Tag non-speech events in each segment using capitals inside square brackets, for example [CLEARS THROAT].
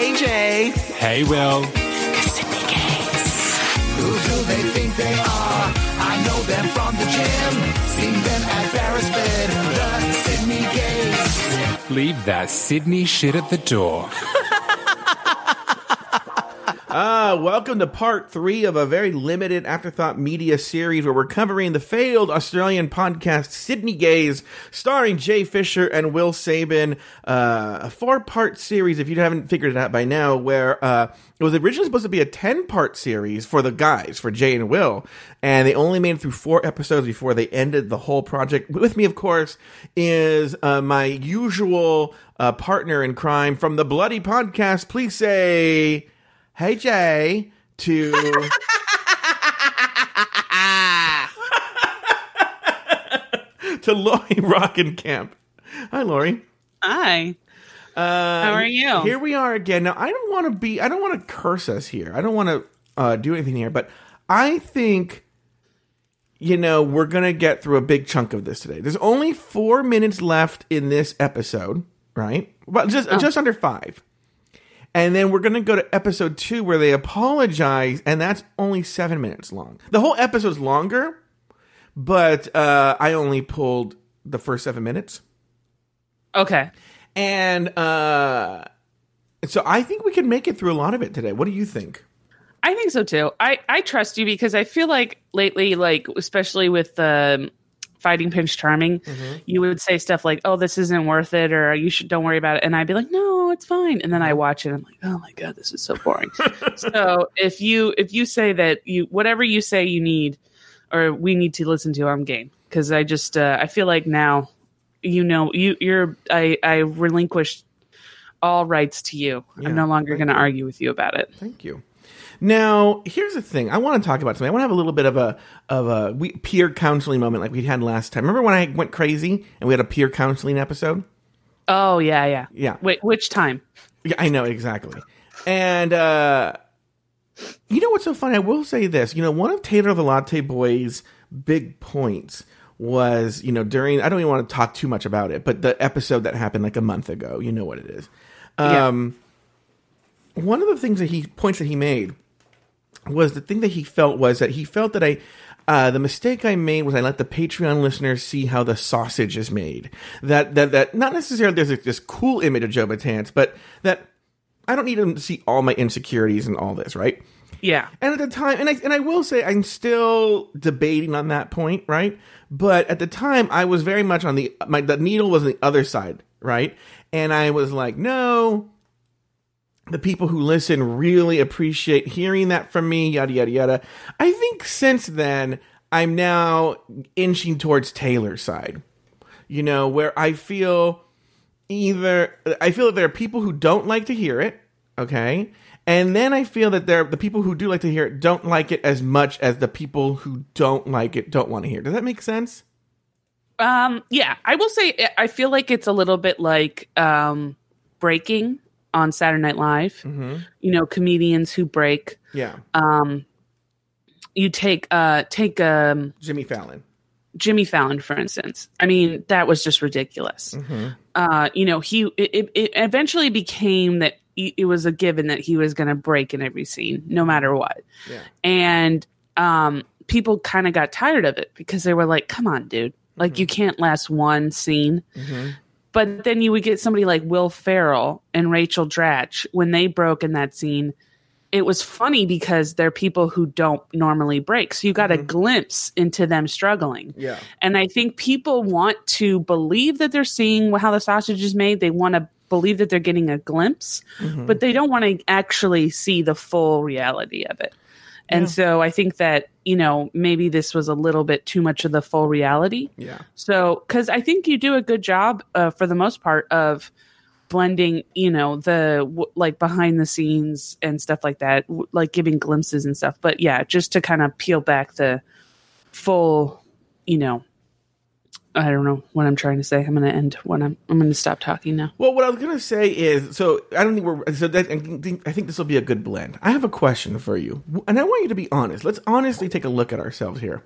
Hey, Jay. Hey, Will. The Sydney Gays. Who do they think they are? I know them from the gym. Seen them at Barrisford, the Sydney Gays. Leave that Sydney shit at the door. Ah, welcome to part three of a very limited Afterthought media series where we're covering the failed Australian podcast Sydney Gays, starring Jay Fisher and Will Sabin. Uh, a four part series, if you haven't figured it out by now, where uh, it was originally supposed to be a 10 part series for the guys, for Jay and Will, and they only made it through four episodes before they ended the whole project. With me, of course, is uh, my usual uh, partner in crime from the Bloody Podcast. Please say hey Jay to [LAUGHS] to Lauri Roggenkamp. Hi Lauri. Hi. Uh, How are you? Here we are again. Now I don't want to be I don't want to curse us here. I don't want to uh, do anything here, but I think you know we're gonna get through a big chunk of this today. There's only four minutes left in this episode, right? But just just under five. And then we're going to go to episode two where they apologize, and that's only seven minutes long. The whole episode's longer, but uh, I only pulled the first seven minutes. Okay. And uh, so I think we can make it through a lot of it today. What do you think? I think so too. I I trust you because I feel like lately, like especially with the fighting Prince Charming, you would say stuff like, "Oh, this isn't worth it," or "You should don't worry about it," and I'd be like, "No, it's fine." And then I watch it, and I'm like, "Oh my god, this is so boring." [LAUGHS] so if you if you say that you whatever you say you need or we need to listen to, I'm game because I just uh, I feel like now you know you you're I I relinquished all rights to you. Yeah, I'm no longer going to argue with you about it. Thank you. Now, here's the thing. I want to talk about something. I want to have a little bit of a of a we, peer counseling moment like we had last time. Remember when I went crazy and we had a peer counseling episode? Oh yeah, yeah, Yeah. Wait, which time? Yeah, I know exactly. And uh you know what's so funny? I will say this. You know, one of Taylor the Latte Boy's big points was, you know, during I don't even want to talk too much about it, but the episode that happened like a month ago, you know what it is. Yeah. Um one of the things that he points that he made was the thing that he felt was that he felt that I uh, the mistake I made was I let the Patreon listeners see how the sausage is made. That that that not necessarily there's like this cool image of Joe Betance, but that I don't need them to see all my insecurities and all this, right? Yeah, And at the time, and I and I will say I'm still debating on that point, right? But at the time, I was very much on the my the needle was on the other side, right? And I was like, no, the people who listen really appreciate hearing that from me, yada yada yada. I think since then, I'm now inching towards Taylor's side. You know, where I feel either I feel that there are people who don't like to hear it, okay? And then I feel that there the people who do like to hear it don't like it as much as the people who don't like it don't want to hear. Does that make sense? um, yeah. I will say I- feel like it's a little bit like um, breaking on Saturday Night Live. Mm-hmm. You know, comedians who break. Yeah. Um, you take uh take um Jimmy Fallon. Jimmy Fallon, for instance. I mean, that was just ridiculous. Mm-hmm. Uh, you know, he it, it- eventually became that it was a given that he was going to break in every scene, no matter what. Yeah. and um, people kind of got tired of it because they were like, "Come on, dude! Like you can't last one scene." Mm-hmm. But then you would get somebody like Will Ferrell and Rachel Dratch when they broke in that scene. It was funny because they're people who don't normally break, so you got a glimpse into them struggling. Yeah. And I think people want to believe that they're seeing how the sausage is made. They want to believe that they're getting a glimpse, Mm-hmm. but they don't want to actually see the full reality of it. And so I think that, you know, maybe this was a little bit too much of the full reality. Yeah. So, because I think you do a good job uh, for the most part of blending, you know, the w- like behind the scenes and stuff like that, w- like giving glimpses and stuff. But yeah, just to kind of peel back the full, you know, I don't know what I'm trying to say. I'm going to end when I'm, I'm going to stop talking now. Well, what I was gonna say is, so I don't think we're. So that I think I think this will be a good blend. I have a question for you, and I want you to be honest. Let's honestly take a look at ourselves here.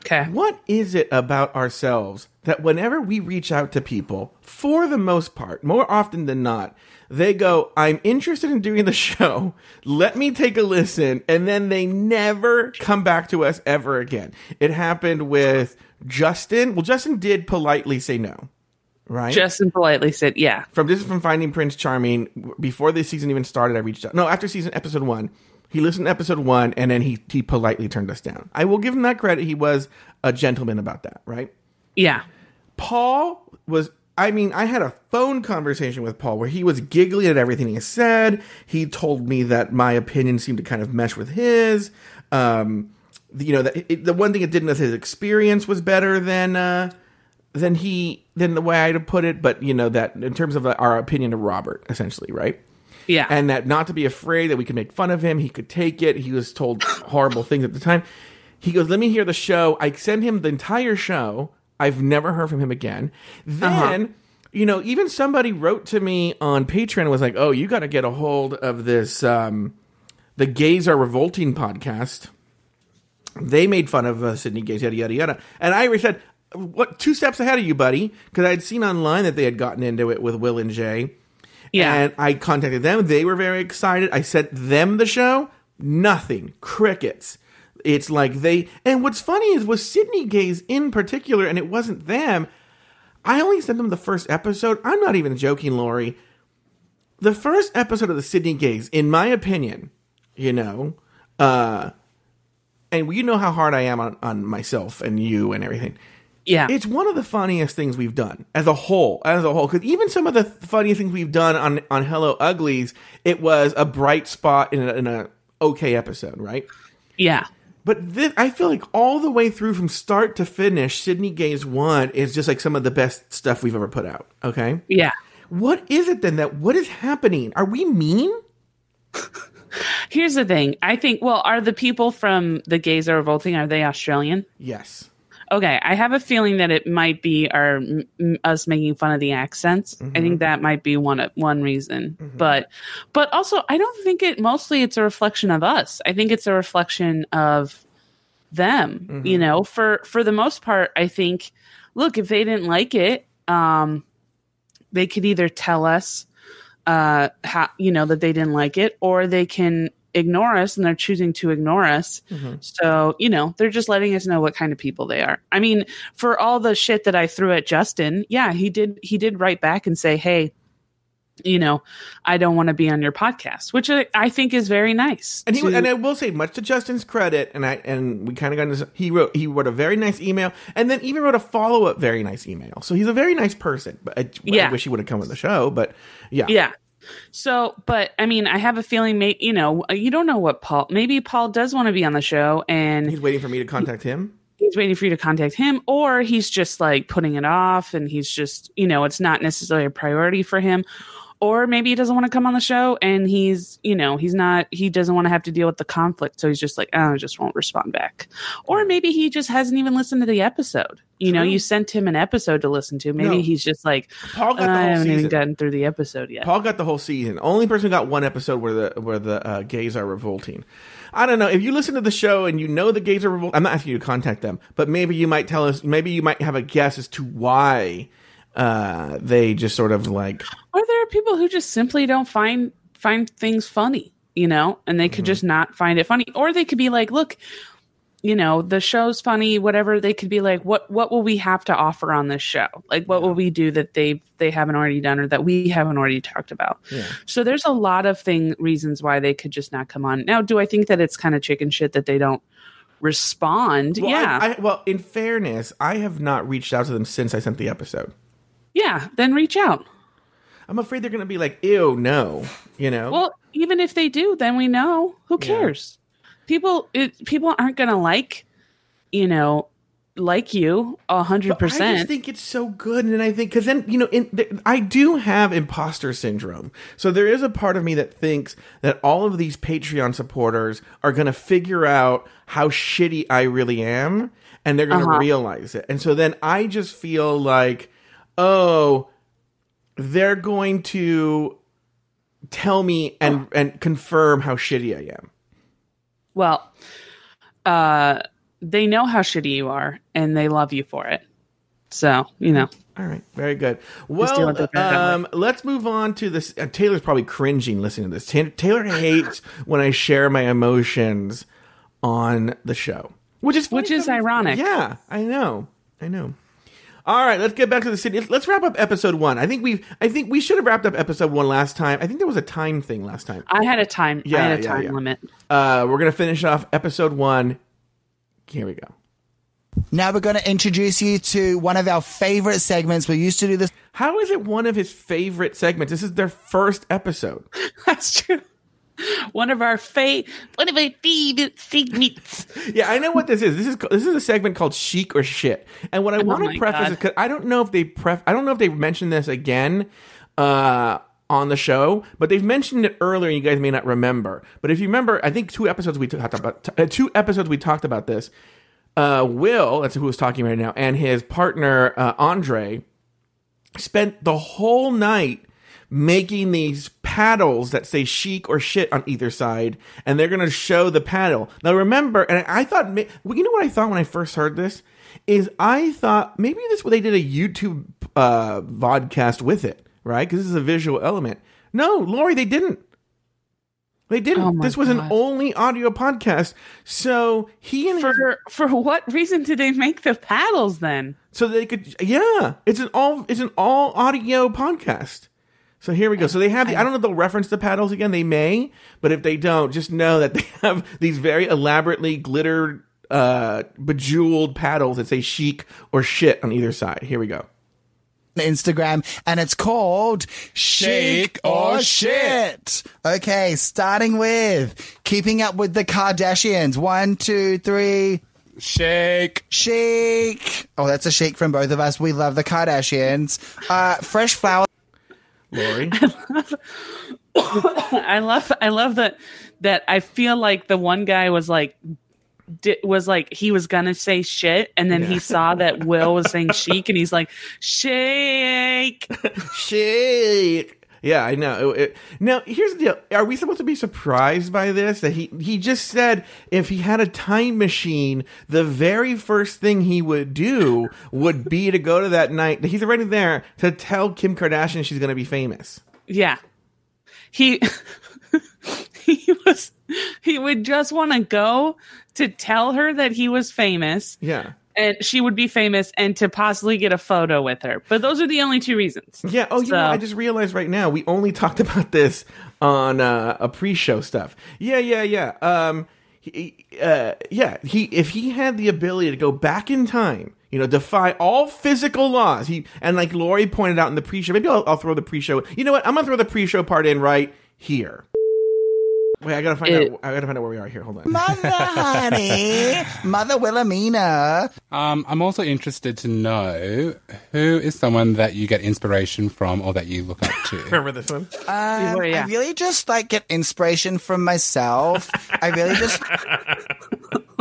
Okay. What is it about ourselves that whenever we reach out to people, for the most part, more often than not, they go, I'm interested in doing the [LAUGHS] show. Let me take a listen. And then they never come back to us ever again. It happened with Justin. Well, Justin did politely say no, right? Justin politely said, "Yeah, from this is from Finding Prince Charming. Before this season even started, I reached out. No, after season episode one, he listened to episode one, and then he he politely turned us down. I will give him that credit. He was a gentleman about that, right? yeah, Paul was. I mean, I had a phone conversation with Paul where he was giggling at everything he said. He told me that my opinion seemed to kind of mesh with his. Um, you know, that it, the one thing it didn't was his experience was better than uh, than he than the way I'd put it. But you know that in terms of uh, our opinion of Robert, essentially, right? yeah." and that not to be afraid that we could make fun of him. He could take it. He was told horrible things at the time. He goes, "Let me hear the show." I send him the entire show. I've never heard from him again. Then, you know, even somebody wrote to me on Patreon and was like, "Oh, you got to get a hold of this um the Gays Are Revolting podcast." They made fun of uh, Sydney Gays, yada yada yada. And I said, "What? Two steps ahead of you, buddy?" Because I'd seen online that they had gotten into it with Will and Jay. Yeah. And I contacted them. They were very excited. I sent them the show. Nothing. Crickets. It's like they. And what's funny is with Sydney Gays in particular, and it wasn't them. I only sent them the first episode. I'm not even joking, Lauri. The first episode of the Sydney Gays, in my opinion, you know, uh, and you know how hard I am on, on myself and you and everything. yeah, It's one of the funniest things we've done as a whole, as a whole. Because even some of the funniest things we've done on on Hello Uglies, it was a bright spot in a, in a okay episode, right? yeah, But this, I feel like all the way through from start to finish, Sydney Gays One is just like some of the best stuff we've ever put out. Okay, yeah. what is it then that what is happening? Are we mean? [LAUGHS] Here's the thing. I think. Well, are the people from the gays are revolting? Are they Australian? Yes. Okay, I have a feeling that it might be our m- us making fun of the accents. I mm-hmm. think that might be one one reason. Mm-hmm. But but also I don't think it mostly it's a reflection of us. I think it's a reflection of them, mm-hmm. you know. For for the most part, I think look, if they didn't like it, um they could either tell us uh how you know that they didn't like it or they can ignore us and they're choosing to ignore us. So you know they're just letting us know what kind of people they are. I mean for all the shit that i threw at justin yeah he did he did write back and say hey you know i don't want to be on your podcast which I, I think is very nice And he to- and I will say, much to Justin's credit, and I and we kind of got into this, he wrote he wrote a very nice email, and then even wrote a follow up very nice email. So he's a very nice person. But I, I wish he would have come on the show. But yeah, yeah so but i mean i have a feeling may, you know uh, you don't know what paul maybe paul does want to be on the show and he's waiting for me to contact him. he's waiting for you to contact him or he's just like putting it off and he's just you know it's not necessarily a priority for him or maybe he doesn't want to come on the show and he's you know he's not he doesn't want to have to deal with the conflict so he's just like oh, i just won't respond back or maybe he just hasn't even listened to the episode you know you sent him an episode to listen to maybe No. he's just like Paul got the i whole haven't even gotten through the episode yet Paul got the whole season. Only person who got one episode where the where the uh, gays are revolting. I don't know if you listen to the show and you know the gays are revolting. I'm not asking you to contact them, but maybe you might tell us. Maybe you might have a guess as to why uh, they just sort of like or there are people who just simply don't find find things funny you know and they could just not find it funny. Or they could be like look you know the show's funny whatever. They could be like what what will we have to offer on this show? Like what will we do that they they haven't already done or that we haven't already talked about? So there's a lot of thing reasons why they could just not come on. Now do i think that it's kind of chicken shit that they don't respond? Well, yeah. I, I, well, in fairness, I have not reached out to them since I sent the episode. Yeah then reach out I'm afraid they're going to be like, "Ew, no," you know. Well, even if they do, then we know. Who cares? People, it, people aren't going to like, you know, like you a hundred I just think it's so good, and I think because then you know, in, th- I do have imposter syndrome. So there is a part of me that thinks that all of these Patreon supporters are going to figure out how shitty I really am, and they're going to Uh-huh. realize it. And so then I just feel like, oh, they're going to tell me and and confirm how shitty I am. Well, uh, they know how shitty you are and they love you for it. So, you know. All right, very good. Well, with it that um, let's move on to this. Uh, Taylor's probably cringing listening to this. Ta- Taylor hates [LAUGHS] when I share my emotions on the show, which is Which is ironic. Yeah, I know, I know. All right, let's get back to the city. Let's wrap up episode one. I think we, I think we should have wrapped up episode one last time. I think there was a time thing last time. I had a time Yeah, I had a yeah, time yeah. limit. Uh, we're gonna finish off episode one. Here we go. Now we're going to introduce you to one of our favorite segments. We used to do this How is it one of his favorite segments? This is their first episode. [LAUGHS] That's true. [LAUGHS] One of our fa- one of our favorite segments. Yeah, I know what this is. This is this is a segment called Chic or Shit. And what I want Oh my to preface God. is because I don't know if they pref I don't know if they've mentioned this again uh, on the show, but they've mentioned it earlier. and You guys may not remember, but if you remember, I think two episodes we talked about uh, two episodes we talked about this. Uh, Will, that's who was talking right now, and his partner uh, Andre spent the whole night making these paddles that say chic or shit on either side, and they're going to show the paddle. Now, remember, and I thought, well, you know what I thought when I first heard this is I thought maybe this they did a YouTube uh, vodcast with it, right? Because this is a visual element. No, Lauri, they didn't. They didn't. Oh this was an only audio podcast. So he and his For for what reason did they make the paddles then? so they could yeah it's an all it's an all audio podcast so here we go so they have the i don't know if they'll reference the paddles again they may but if they don't just know that [LAUGHS] they have these very elaborately glittered uh bejeweled paddles that say chic or shit on either side here we go Instagram and it's called Shake or Shit. Okay, starting with keeping up with the Kardashians. One, two, three. Shake. Shake. Oh, that's a shake from both of us. We love the Kardashians. Uh, fresh flower. Lori? [LAUGHS] I love I love that that I feel like the one guy was like di- was like he was gonna say shit and then he saw that Will was saying [LAUGHS] chic and he's like shake. shit yeah i know. It- it- now here's the deal. Are we supposed to be surprised by this? That he he just said if he had a time machine the very first thing he would do would be to go to that night. He's already there to tell kim kardashian she's going to be famous. Yeah. He [LAUGHS] he was he would just want to go to tell her that he was famous. Yeah and she would be famous and to possibly get a photo with her. But those are the only two reasons. Yeah. Oh, you know, I just realized right now we only [LAUGHS] talked about this on uh, a pre-show stuff. Yeah, yeah, yeah. Um, he, uh, yeah. He if he had the ability to go back in time, you know, defy all physical laws. He and like Lauri pointed out in the pre-show. Maybe I'll, I'll throw the pre-show. You know what? I'm gonna throw the pre-show part in right here. Wait, I gotta find It- out. I gotta find out where we are here. Hold on. Mother, [LAUGHS] honey. Mother Wilhelmina. Um, I'm also interested to know who is someone that you get inspiration from or that you look up to. [LAUGHS] Remember this one? Um, Well, yeah. I really just like get inspiration from myself. I really just [LAUGHS]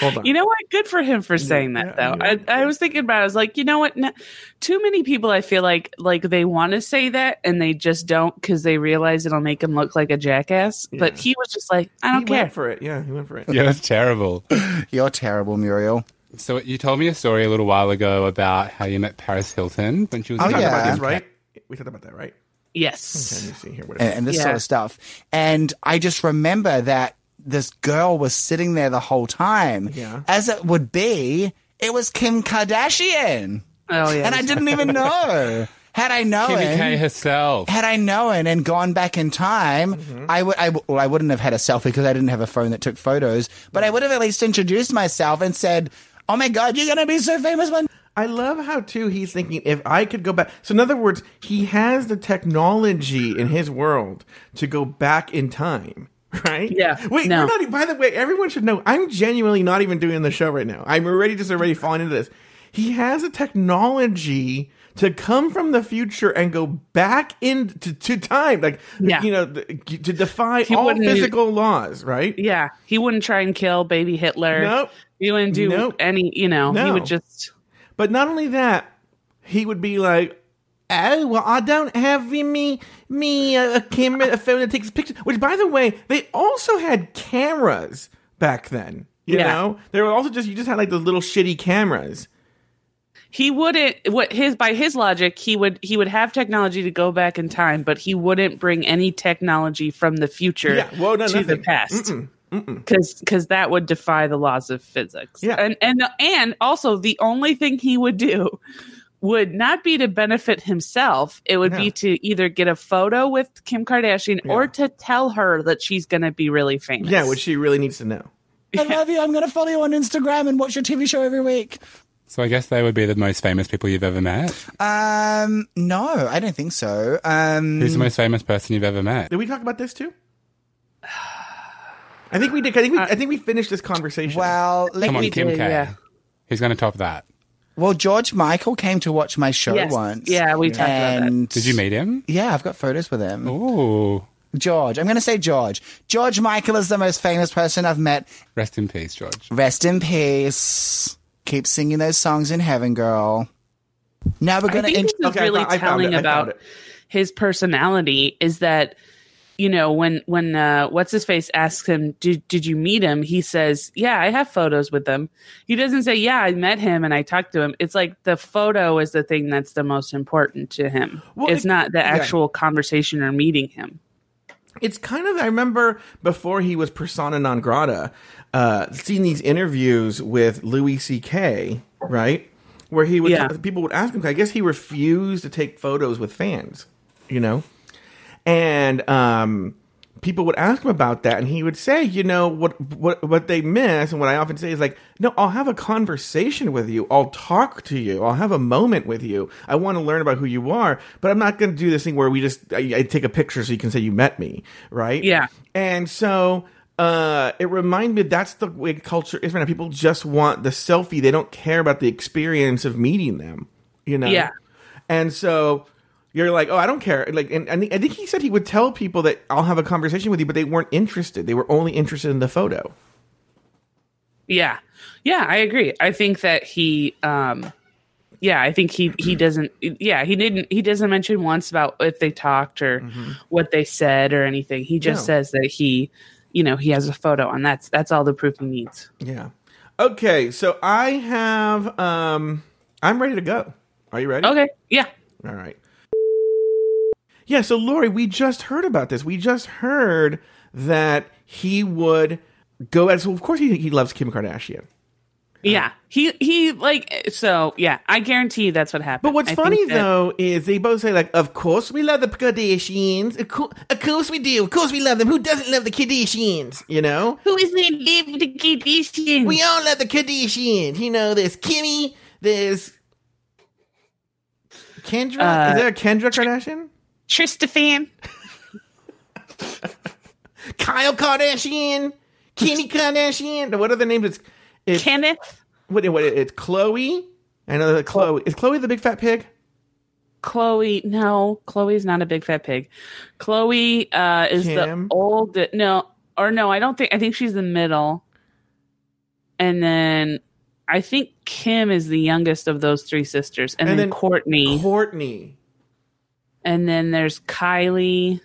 Hold on. You know what? Good for him for saying that, though. I, I was thinking about. it. I was like, you know what? No, too many people. I feel like like they want to say that and they just don't because they realize it'll make them look like a jackass. But he was just like, I don't care. went for it. Yeah, he went for it. yeah, that's terrible. [LAUGHS] You're terrible, Muriel. So you told me a story a little while ago about how you met Paris Hilton when she was. Oh, in We talked yeah. this, right? We talked about that, right? yes. Let me see here. And, and this sort of stuff. And I just remember that this girl was sitting there the whole time. Yeah. As it would be, it was Kim Kardashian. Oh yeah. And I didn't even know. Had I known, Kimmy K herself. had I known and gone back in time, Mm-hmm. I would. I, w- well, I wouldn't have had a selfie because I didn't have a phone that took photos. But I would have at least introduced myself and said, "Oh my God, you're gonna be so famous one." I love how too he's thinking if I could go back. So in other words, he has the technology in his world to go back in time. [LAUGHS] Right? Yeah. Wait, No. we're not. By the way, everyone should know I'm genuinely not even doing the show right now. I'm already just already [LAUGHS] falling into this. He has a technology to come from the future and go back into to time, like Yeah. you know, th- to defy He all physical laws. Right? Yeah, he wouldn't try and kill baby Hitler. Nope. He wouldn't do Nope. any. You know, no. he would just. But not only that, he would be like, "Oh well, I don't have me me uh, a camera, a phone that takes pictures." Which, by the way, they also had cameras back then. You Yeah. know, there were also just you just had like those little shitty cameras. he wouldn't what his by his logic he would he would have technology to go back in time but he wouldn't bring any technology from the future Yeah, well, no, to the past because because that would defy the laws of physics Yeah. and and and also the only thing he would do would not be to benefit himself it would No. be to either get a photo with kim kardashian or to tell her that she's going to be really famous Yeah, which she really needs to know. I love you. I'm going to follow you on Instagram and watch your TV show every week. So I guess they would be the most famous people you've ever met. Um, no, I don't think so. Um, Who's the most famous person you've ever met? Did we talk about this too? I think we did. I think we, I think we finished this conversation. well, let Come on. Kim did, K. yeah. Who's going to top that? Well, George Michael came to watch my show Yes. once. Yeah, we talked about that. Did you meet him? Yeah, I've got photos with him. Oh. George. I'm going to say George. George Michael is the most famous person I've met. Rest in peace, George. Rest in peace. Keep singing those songs in heaven, girl. Now we're going to. think int- this is Okay, I really found- I found telling it, I found about it. his personality is that you know when when uh, what's his face asks him did did you meet him he says yeah I have photos with him he doesn't say yeah I met him and I talked to him it's like the photo is the thing that's the most important to him Well, it's it- not the yeah. actual conversation or meeting him it's kind of I remember before he was persona non grata, uh, seeing these interviews with Louis C.K. Right, where he would Yeah. people would ask him. I guess he refused to take photos with fans, you know, and um, people would ask him about that, and he would say, you know, what what what they miss, and what I often say is like, no, I'll have a conversation with you, I'll talk to you, I'll have a moment with you. I want to learn about who you are, but I'm not going to do this thing where we just I, I take a picture so you can say you met me, right? Yeah. and so. Uh, it reminded me that's the way culture is right now. People just want the selfie. They don't care about the experience of meeting them. You know. Yeah. And so you're like, oh, I don't care. Like, and, and I think he said he would tell people that I'll have a conversation with you, but they weren't interested. They were only interested in the photo. yeah yeah I agree I think that he um yeah I think he he [CLEARS THROAT] doesn't yeah he didn't he doesn't mention once about if they talked or what they said or anything he just No. says that he you know he has a photo and that's that's all the proof he needs Yeah. Okay, so I have. um I'm ready to go. Are you ready? okay yeah All right. Yeah, so Lauri, we just heard about this. We just heard that he would go as. So of course, he he loves Kim Kardashian. yeah he he like so yeah i guarantee that's what happened But what's I funny that- though is they both say like, "Of course we love the Kardashians. Of, cour- of course we do. Of course we love them. Who doesn't love the Kardashians? You know, who is in love the Kardashians? we all love the Kardashians. You know, there's Kimmy, there's Kendra. Uh, is there a Kendra Kardashian? Tristan [LAUGHS] Kyle Kardashian, Kenny Kardashian. What are the names? It's it's Kenneth what, what it's Khloe. I know that Khloe is Khloe the big fat pig. Khloe, no, Khloe's not a big fat pig. Chloe uh, is Kim? the old. No, or no, I don't think. I think she's the middle, and then I think Kim is the youngest of those three sisters, and, And then, then Kourtney, Kourtney and then there's Kylie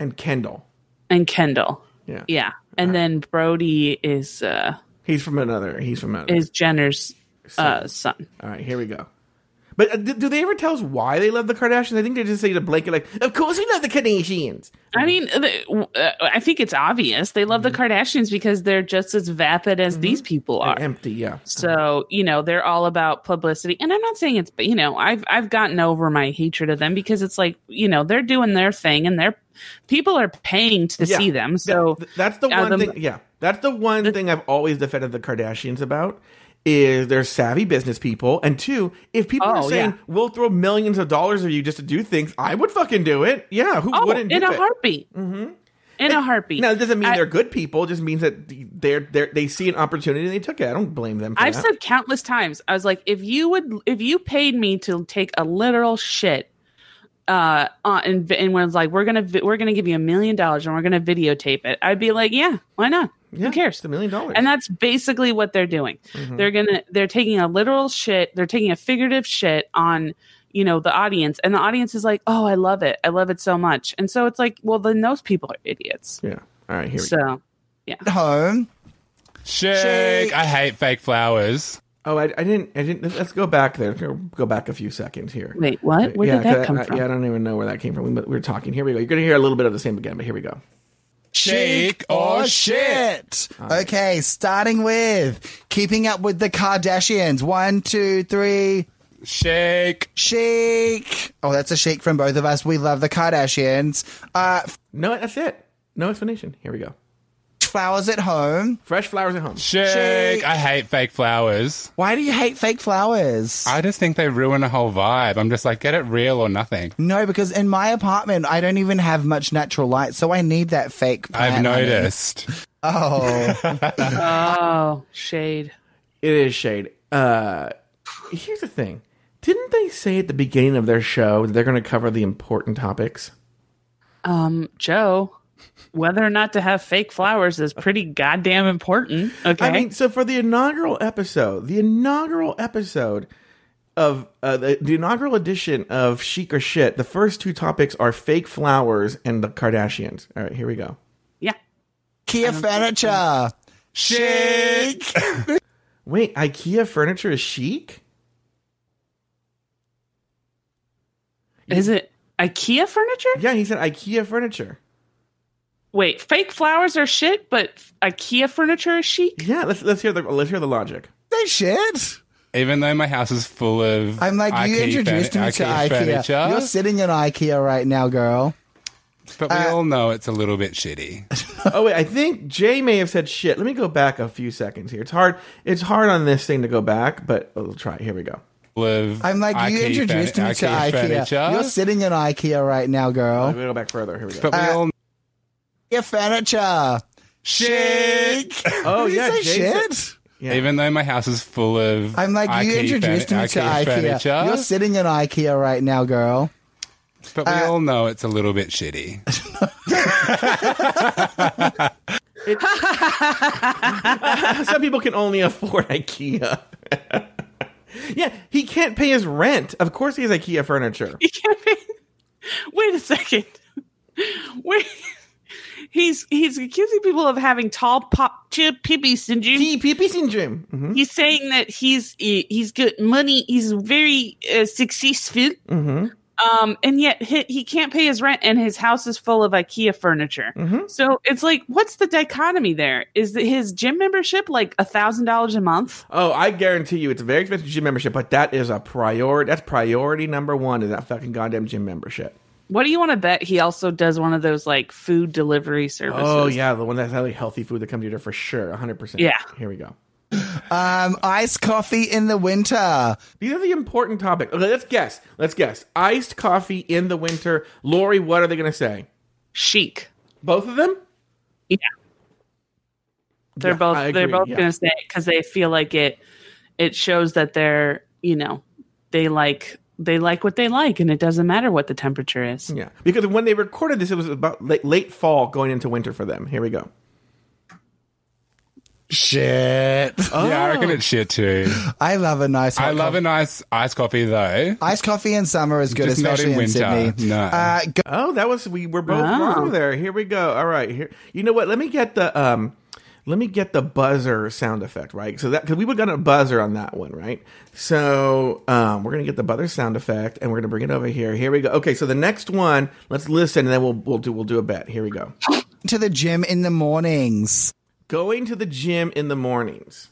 and Kendall. and Kendall. Yeah. Yeah, and then Brody is uh, He's from another. He's from another. is Jenner's uh, son. All right, here we go. But uh, do they ever tell us why they love the Kardashians? I think they just say the blanket, like, "Of course we love the Kardashians." I mean, uh, I think it's obvious they love the Kardashians because they're just as vapid as these people are. And empty, yeah. So you know they're all about publicity, and I'm not saying it's you know I've I've gotten over my hatred of them because it's like you know they're doing their thing and they're people are paying to Yeah. see them. So that's the one the- thing. Yeah, that's the one thing I've always defended the Kardashians about. Is they're savvy business people, and two, if people are Oh, saying yeah. we'll throw millions of dollars at you just to do things, I would fucking do it. Yeah, who oh, wouldn't? in a it? heartbeat, mm-hmm. in a heartbeat. Now, it doesn't mean I- they're good people. It just means that they're they they see an opportunity and they took it. I don't blame them. For I've that. said countless times. I was like, if you would, if you paid me to take a literal shit, uh, uh and and was like, we're gonna vi- we're gonna give you a million dollars and we're gonna videotape it, I'd be like, yeah, why not? Yeah, Who cares? It's a million dollars. And that's basically what they're doing. Mm-hmm. They're gonna they're taking a literal shit, they're taking a figurative shit on you know the audience, and the audience is like, oh, I love it, I love it so much, and so it's like, well, then those people are idiots. yeah. All right, here we go. So at home. Shake. I hate fake flowers. Oh, I, I didn't. I didn't. Let's go back there. Go, go back a few seconds here. Wait, what? Where yeah, did that 'cause come I, from? Yeah, I don't even know where that came from. We, we were talking. Here we go. You're going to hear a little bit of the same again, but here we go. Shake or shit. Okay, starting with keeping up with the Kardashians. One, two, three. Shake. Shake. Oh, that's a shake from both of us. We love the Kardashians. Uh, No, that's it. No explanation. Here we go. Flowers at home. Fresh flowers at home. Shake. Shake. I hate fake flowers. Why do you hate fake flowers? I just think they ruin the whole vibe. I'm just like, get it real or nothing. no, because in my apartment, I don't even have much natural light, so I need that fake. I've plant, honey. noticed. [LAUGHS] Oh, [LAUGHS] Oh, shade. It is shade. Uh, here's the thing. Didn't they say at the beginning of their show that they're going to cover the important topics? Um, Joe, whether or not to have fake flowers is pretty goddamn important. Okay. I mean, so for the inaugural episode, the inaugural episode of uh, the, the inaugural edition of Chic or Shit, the first two topics are fake flowers and the Kardashians. All right, here we go. yeah. Kia furniture. Chic. [LAUGHS] Wait, IKEA furniture is chic? Is it IKEA furniture? Yeah, he said IKEA furniture. Wait, fake flowers are shit, but IKEA furniture is chic? Yeah, let's let's hear the let's hear the logic. They shit. Even though my house is full of I'm like, you introduced furni- me to IKEA IKEA. furniture, You're sitting in IKEA right now, girl. but we all know it's a little bit shitty. [LAUGHS] oh wait, I think Jay may have said shit. Let me go back a few seconds here. It's hard. It's hard on this thing to go back, but we'll try. Here we go. Full I'm like, you introduced furni- me to IKEA IKEA. furniture, You're sitting in IKEA right now, Let girl. me go back further. Here we go. but we Uh, all IKEA furniture. Shake. [LAUGHS] Oh, Did he yeah, say Jay shit? Yeah. Even though my house is full of I'm like, you IKEA introduced furni- me to IKEA IKEA. furniture, You're sitting in IKEA right now, girl. but we uh, all know it's a little bit shitty. [LAUGHS] [LAUGHS] Some people can only afford IKEA. yeah, he can't pay his rent. Of course, he has IKEA furniture. You can't be- Wait a second. Wait. He's he's accusing people of having tall pop chip pee syndrome. TPP syndrome. Mhm. He's saying that he's he- he's got money. He's very uh, successful. Mhm. Um, and yet he, he can't pay his rent, and his house is full of IKEA furniture. Mhm. So it's like, what's the dichotomy there? Is that his gym membership like a thousand dollars a month? Oh, I guarantee you, it's a very expensive gym membership, but that is a priority. That's priority number one is that fucking goddamn gym membership. What do you want to bet? He also does one of those like food delivery services. Oh yeah, the one that's really healthy food that comes to you for sure, hundred percent. Yeah. Here we go. Um, iced coffee in the winter. These are the important topics. Okay, let's guess. Let's guess. Iced coffee in the winter. Lauri, what are they going to say? chic. Both of them? Yeah. They're Yeah, both they're both yeah. going to say because they feel like it it shows that they're you know they like they like what they like and it doesn't matter what the temperature is. Yeah, because when they recorded this, it was about late, late fall going into winter for them. Here we go. Shit. [LAUGHS] Yeah, I reckon Oh. it's shit too. I love a nice. I love coffee. a nice iced coffee though. Iced coffee in summer is good, Just especially in in, winter. Sydney. No. Uh, go- Oh, that was we were both Wow. wrong there. Here we go. All right, here. You know what? Let me get the um, let me get the buzzer sound effect right. So that because we were got a buzzer on that one, right? So um, we're gonna get the buzzer sound effect and we're gonna bring it over here. Here we go. Okay, so the next one, let's listen and then we'll we'll do we'll do a bet. Here we go. to the gym in the mornings. Going to the gym in the mornings.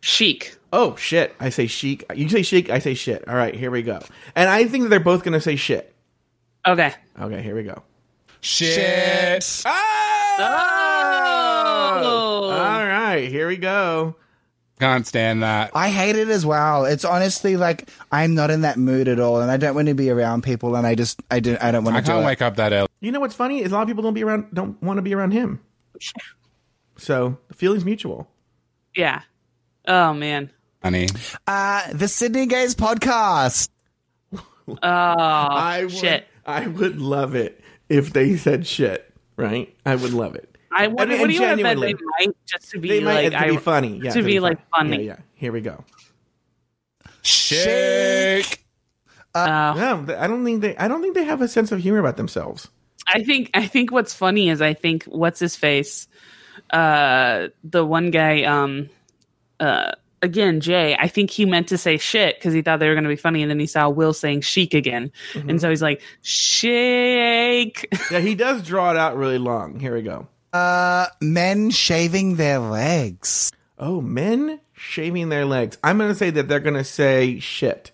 Chic. Oh shit! I say chic. You say chic. I say shit. All right, here we go. And I think that they're both gonna say shit. Okay. Okay, here we go. Shit. Oh! All right, here we go. Can't stand that. I hate it as well. It's honestly like I'm not in that mood at all, and I don't want to be around people, and I just I don't I don't want to do can't it. wake up that early. You know what's funny is a lot of people don't be around, don't want to be around him. So the feeling's mutual. Yeah. Oh man. honey. Uh, the Sydney Gays podcast. Oh I would, shit. I would love it if they said shit. Right? I would love it. I what, I mean, what do you want to bet genuinely. they might just to be They might like to I be funny. Yeah, to be like funny. Yeah, yeah. Here we go. Shake. Uh, No, th- I don't think they. I don't think they have a sense of humor about themselves. I think I think what's funny is I think what's his face uh, the one guy, um, uh, again, Jay, I think he meant to say shit because he thought they were going to be funny, and then he saw Will saying chic again, and so he's like, shake. Yeah, he does draw it out really long. Here we go. Uh, men shaving their legs. Oh, men shaving their legs. I'm going to say that they're going to say shit.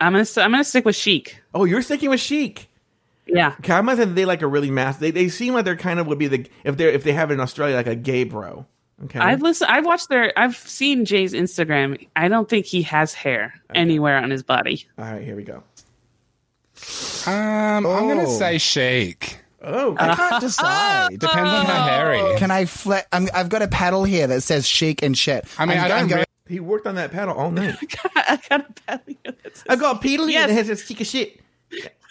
I'm gonna, I'm gonna stick with chic. Oh, you're sticking with chic. Yeah. Okay, I'm gonna say they like a really mass. They, they seem like they're kind of would be the if they're if they have it in Australia like a gay bro. Okay. I've listened. I've watched their. I've seen Jay's Instagram. I don't think he has hair anywhere on his body. All right, here we go. Um, I'm gonna Oh. say shake. Oh, I can't decide. [LAUGHS] Depends on how hairy. Oh. Can I fle- I'm, I've got a paddle here that says chic and shit. I mean, I'm I don't I'm go- really- he worked on that paddle all night. [LAUGHS] I got a belly. I got a pedal Yes. and it has a stick of shit.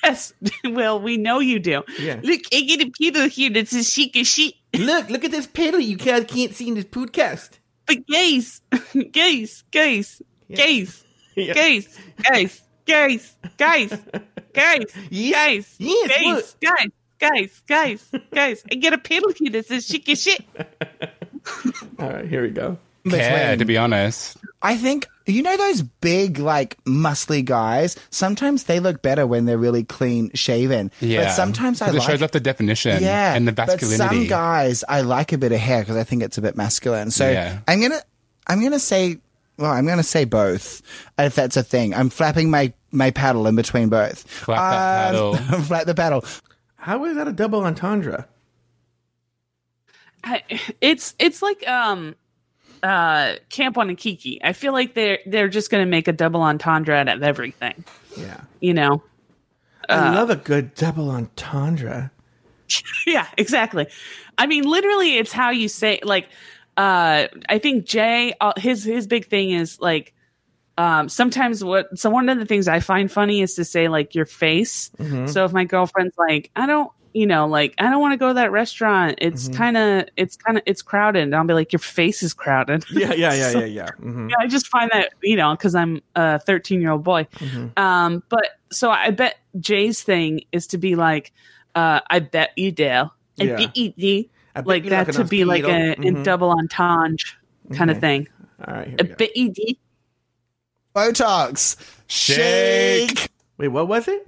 Yes. [LAUGHS] Well, we know you do. Yeah. Look, I get a pedal here that's as chic as shit. Look, look at this pedal you guys can't see in this podcast. But guys, guys, guys, guys, Yeah. guys, guys, guys, guys, guys, Yes. guys, Yes, guys, guys, guys, guys, guys. I get a pedal here that says chic shit. All right, here we go. Care, to be honest. I think you know those big, like muscly guys. Sometimes they look better when they're really clean shaven. Yeah. but sometimes I 'Cause it like. shows off the definition yeah, and the masculinity. but some guys I like a bit of hair because I think it's a bit masculine. So Yeah. I'm gonna, I'm gonna say, well, I'm gonna say both if that's a thing. I'm flapping my my paddle in between both. Flap that um, paddle. [LAUGHS] flap the paddle. How is that a double entendre? I, it's it's like um uh Camp on and Kiki. I feel like they're they're just gonna make a double entendre out of everything. Yeah. You know. I love a good double entendre. [LAUGHS] yeah, exactly. I mean, literally, it's how you say. Like, uh, I think Jay, uh, his his big thing is like, um, sometimes what. So one of the things I find funny is to say like your face. So if my girlfriend's like, I don't, you know, like I don't want to go to that restaurant. It's kind of, it's kind of, it's crowded. And I'll be like, your face is crowded. Yeah, yeah, yeah, [LAUGHS] So- yeah, yeah. hmm yeah, I just find that you know because I'm a 13 year old boy. Um, but so I bet Jay's thing is to be like, uh, I bet you do. I Yeah. bet you do. Like that to be like a, Mhm. double entendre kind of Okay. thing. All right, here I bet you do. Botox. Shake. Wait, what was it?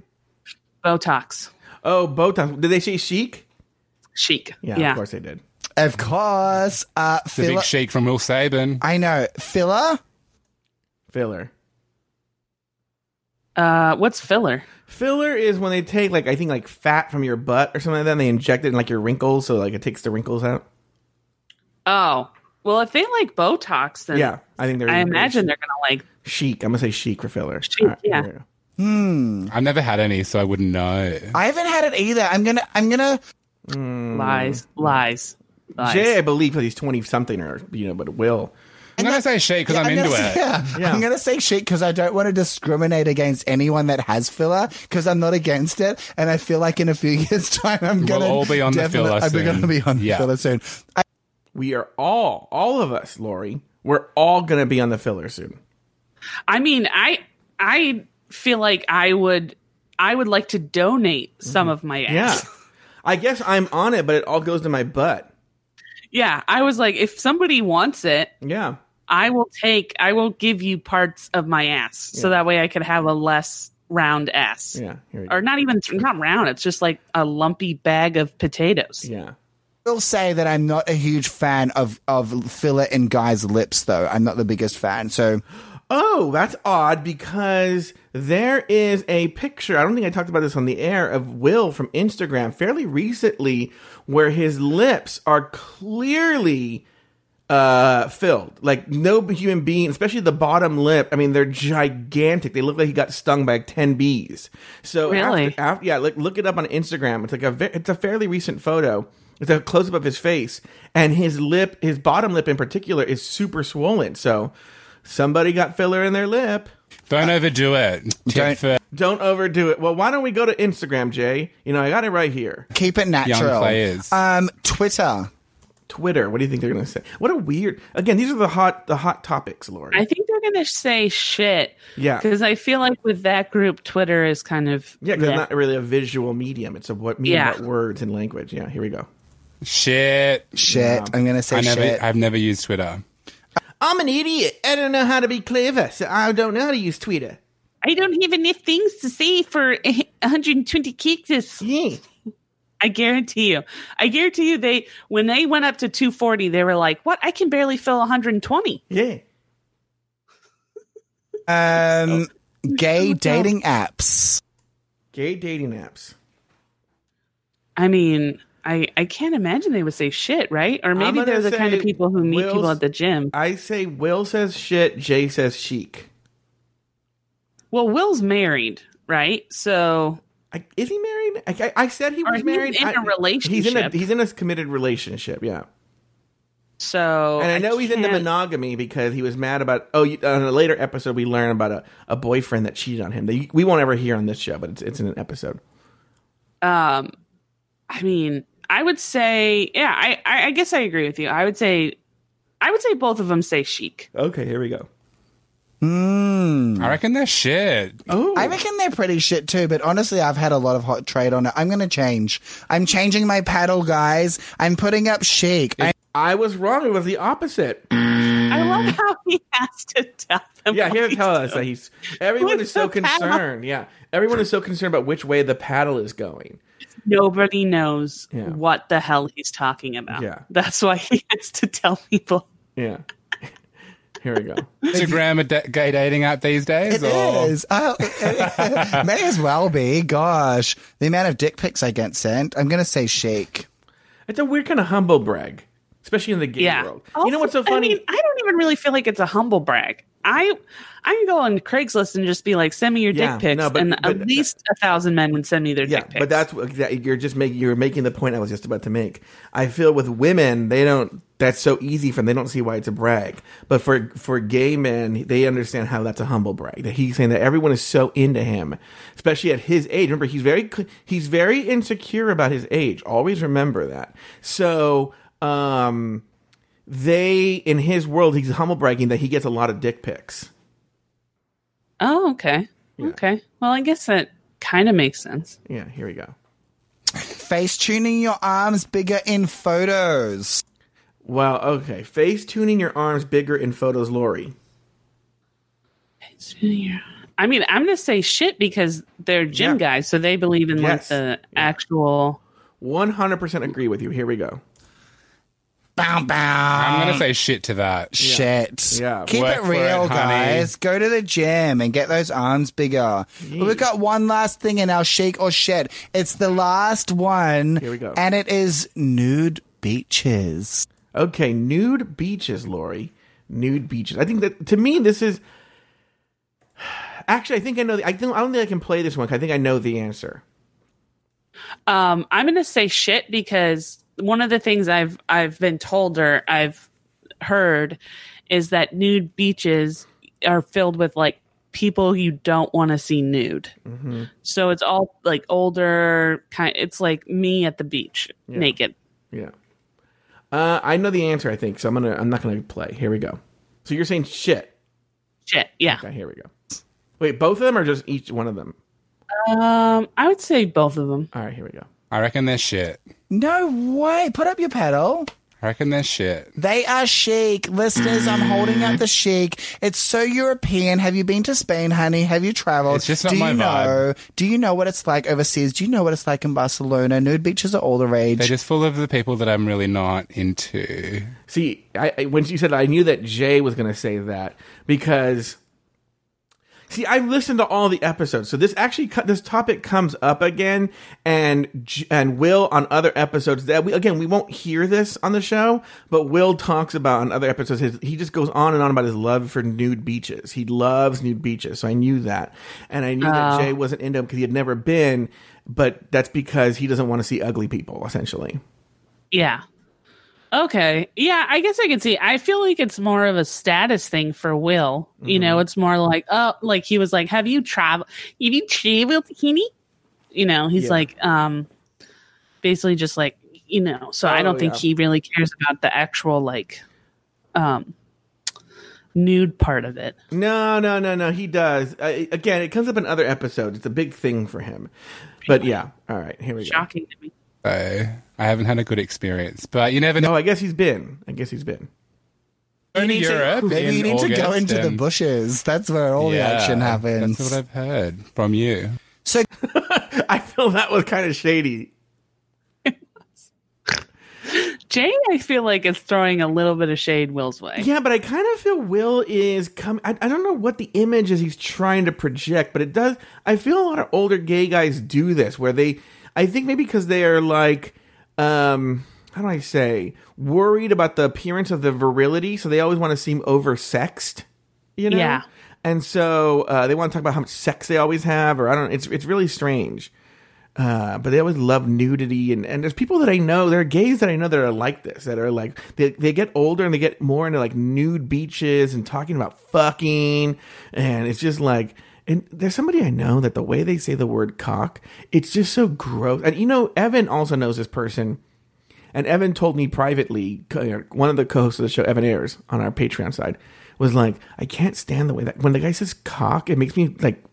Botox, Oh, Botox. Did they say chic? chic. Yeah, Yeah, of course they did. Of course. Uh, The filler. big shake from Will Saban. I know filler. Filler. Uh, what's filler? Filler is when they take like I think like fat from your butt or something like that, and they inject it in like your wrinkles, so like it takes the wrinkles out. Oh, well, if they like Botox, then Yeah, I think they're. I very imagine they're gonna like. chic. I'm gonna say chic for filler. Chic, All right, yeah. here we go. Hmm. I've never had any, so I wouldn't know. I haven't had it either. I'm gonna. I'm gonna. Lies, lies, lies. Jay, I believe, because he's twenty something or you know, but Will. I'm gonna say shake because I'm, gonna into say, it. Yeah, Yeah. I'm gonna say shit because I don't want to discriminate against anyone that has filler because I'm not against it, and I feel like in a few [LAUGHS] years' time I'm We'll gonna all be on the definitely- filler I'm gonna be on Yeah. the filler soon. I, We are all, all of us, Lauri. We're all gonna be on the filler soon. I mean, I I feel like I would I would like to donate mm-hmm. some of my ass. Yeah. [LAUGHS] I guess I'm on it, but it all goes to my butt. Yeah, I was like, if somebody wants it, Yeah. I will take, I will give you parts of my ass, so that way I could have a less round ass, Yeah. Or not even not round. It's just like a lumpy bag of potatoes. Yeah. Will say that I'm not a huge fan of of filler in guys' lips, though. I'm not the biggest fan. So Oh, that's odd because there is a picture. I don't think I talked about this on the air of Will from Instagram fairly recently where his lips are clearly uh filled. Like no human being, especially the bottom lip. I mean, they're gigantic. They look like he got stung by 10 bees. So Really? after, after, yeah, look look it up on Instagram. It's like a it's a fairly recent photo. It's a close up of his face and his lip, his bottom lip in particular is super swollen. So somebody got filler in their lip. Don't overdo it. Don't- for Don't overdo it. Well, why don't we go to Instagram, Jay? You know, I got it right here. keep it natural. players. Um, Twitter. Twitter. What do you think they're going to say? What a weird. Again, these are the hot the hot topics, Lauri. I think they're gonna say shit. Yeah. because I feel like with that group, Twitter is kind of yeah, because bleh. it's not really a visual medium. It's a what medium Yeah. about words and language. Yeah, here we go. Shit. Shit. I'm going to say I never. shit. I've never used Twitter. I'm an idiot. I don't know how to be clever, so I don't know how to use Twitter. I don't have enough things to say for 120 characters. Yeah. I guarantee you. I guarantee you they when they went up to 240, they were like, "What? I can barely fill 120." Yeah. [LAUGHS] Um, gay dating apps. Gay dating apps. I mean, I I can't imagine they would say shit, right? Or maybe they're the kind of people who meet people at the gym. I say Will says shit, Jay says chic. Well, Will's married, right? So I, is he married? I, I, said he was married. in a I- He's in a he's in a committed relationship. Yeah, so and I know he's into can't- monogamy because he was mad about. Oh, you, on a later episode, we learn about a, a boyfriend that cheated on him. That we won't ever hear on this show, but it's it's in an episode. Um, I mean, I would say, yeah, I, I I guess I agree with you. I would say, I would say both of them say chic. Okay, here we go. Hmm. I reckon they're shit. Oh, I reckon they're pretty shit too, but honestly, I've had a lot of hot trade on it. I'm going to change. I'm changing my paddle, guys. I'm putting up chic. I- I was wrong. It was the opposite. I love how he has to tell them. Yeah, what here to tell us doing. that he's. Everyone With is so the paddle. concerned. Yeah, everyone is so concerned about which way the paddle is going. Nobody knows Yeah. what the hell he's talking about. Yeah. That's why he [LAUGHS] has to tell people. Yeah. Here we go. Instagram a da- gay dating app these days? It or? is. Oh, [LAUGHS] may as well be. Gosh, the amount of dick pics I get sent. I'm going to say shake. It's a weird kind of humble brag, especially in the gay Yeah. world. you know what's so funny? I, mean, I don't even really feel like it's a humble brag. I I can go on Craigslist and just be like, send me your Yeah, dick pics, no, but- and but- at least a thousand men would send me their yeah, dick pics. but that's what you're just making. You're making the point I was just about to make. I feel with women, they don't. That's so easy for them. They don't see why it's a brag. But for for gay men, they understand how that's a humble brag. That he's saying that everyone is so into him, especially at his age. Remember, he's very he's very insecure about his age. Always remember that. So, um, they in his world, he's humble bragging that he gets a lot of dick pics. oh, okay, okay. Well, I guess that kind of makes sense. Yeah, here we go. Face tuning your arms bigger in photos. Well, okay. Face tuning your arms bigger in photos, Lauri. I mean, I'm gonna say shit because they're gym Yeah. guys, so they believe in Yes. like the actual. 100% agree with you. Here we go. Bow bow. I'm going to say shit to that. Shit. Yeah. Keep Work it for real, it, honey. guys. Go to the gym and get those arms bigger. But we've got one last thing in our shake or shit. It's the last one. Here we go. And it is nude beaches. Okay, nude beaches, Lauri. Nude beaches. I think that to me this is Actually, I think I know the, I don't I don't think I can play this one 'cause I think I know the answer. Um, I'm gonna say shit because one of the things I've I've been told or I've heard is that nude beaches are filled with like people you don't want to see nude. Mm-hmm. So it's all like older kind. It's like me at the beach naked. Yeah. Uh, I know the answer, I think, so I'm gonna I'm not gonna play. Here we go. So you're saying shit. Shit. Yeah. Okay, here we go. Wait, both of them or just each one of them? Um, I would say both of them. All right, here we go. I reckon they're shit. No way. Put up your pedal. I reckon they're shit. They are chic. Listeners, I'm holding up the chic. It's so European. Have you been to Spain, honey? Have you traveled? It's just not Do my you know. Do you know what it's like overseas? Do you know what it's like in Barcelona? Nude beaches are all the rage. They're just full of the people that I'm really not into. See, I, I when you said that, I knew that Jay was going to say that because see, I listened to all the episodes, so this actually this topic comes up again, and and Will on other episodes that we again we won't hear this on the show, but Will talks about on other episodes. His, he just goes on and on about his love for nude beaches. He loves nude beaches, so I knew that, and I knew that Oh. Jay wasn't into him because he had never been, but that's because he doesn't want to see ugly people, essentially. Yeah. Okay. Yeah, I guess I can see. I feel like it's more of a status thing for Will. You know, it's more like, oh, like he was like, "Have you traveled? Have you traveled, Kenny?" You know, he's Yeah. like, um, basically just like, you know. So I Oh, don't think yeah. he really cares about the actual like, um, nude part of it. No, no, no, no. He does. Uh, again, it comes up in other episodes. It's a big thing for him. But yeah, all right. Here we go. Shocking to me. So I haven't had a good experience, but you never know. No, I guess he's been. I guess he's been. Going to need to- Europe Maybe you need to go August into the bushes. That's where all the action happens. That's what I've heard from you. so [LAUGHS] I feel that was kind of shady. Jay, I feel like is throwing a little bit of shade Will's way. Yeah, but I kind of feel Will is coming. I, I don't know what the image is he's trying to project, but it does. I feel a lot of older gay guys do this where they, I think maybe because they are like, um, how do I say, worried about the appearance of the virility, so they always want to seem oversexed, you know? Yeah. And so uh, they want to talk about how much sex they always have, or I don't. It's it's really strange. Uh, but they always love nudity, and, and there's people that I know, there are gays that I know that are like this, that are like they they get older and they get more into like nude beaches and talking about fucking, and it's just like. And there's somebody I know that the way they say the word cock, it's just so gross. And you know, Evan also knows this person. And Evan told me privately, one of the co-hosts of the show, Evan Ayers, on our Patreon side, was like, I can't stand the way that when the guy says cock, it makes me like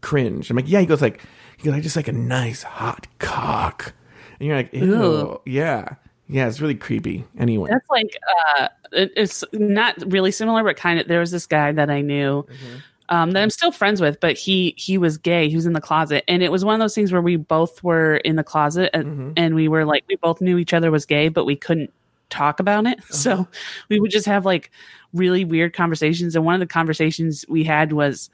cringe. I'm like, yeah. He goes like, he goes, I just like a nice hot cock. And you're like, ew, yeah, yeah. It's really creepy. Anyway, That's like uh it- it's not really similar, but kind of there was this guy that I knew um that I'm still friends with, but he he was gay. He was in the closet. And it was one of those things where we both were in the closet and, and we were like we both knew each other was gay, but we couldn't talk about it. So we would just have like really weird conversations. And one of the conversations we had was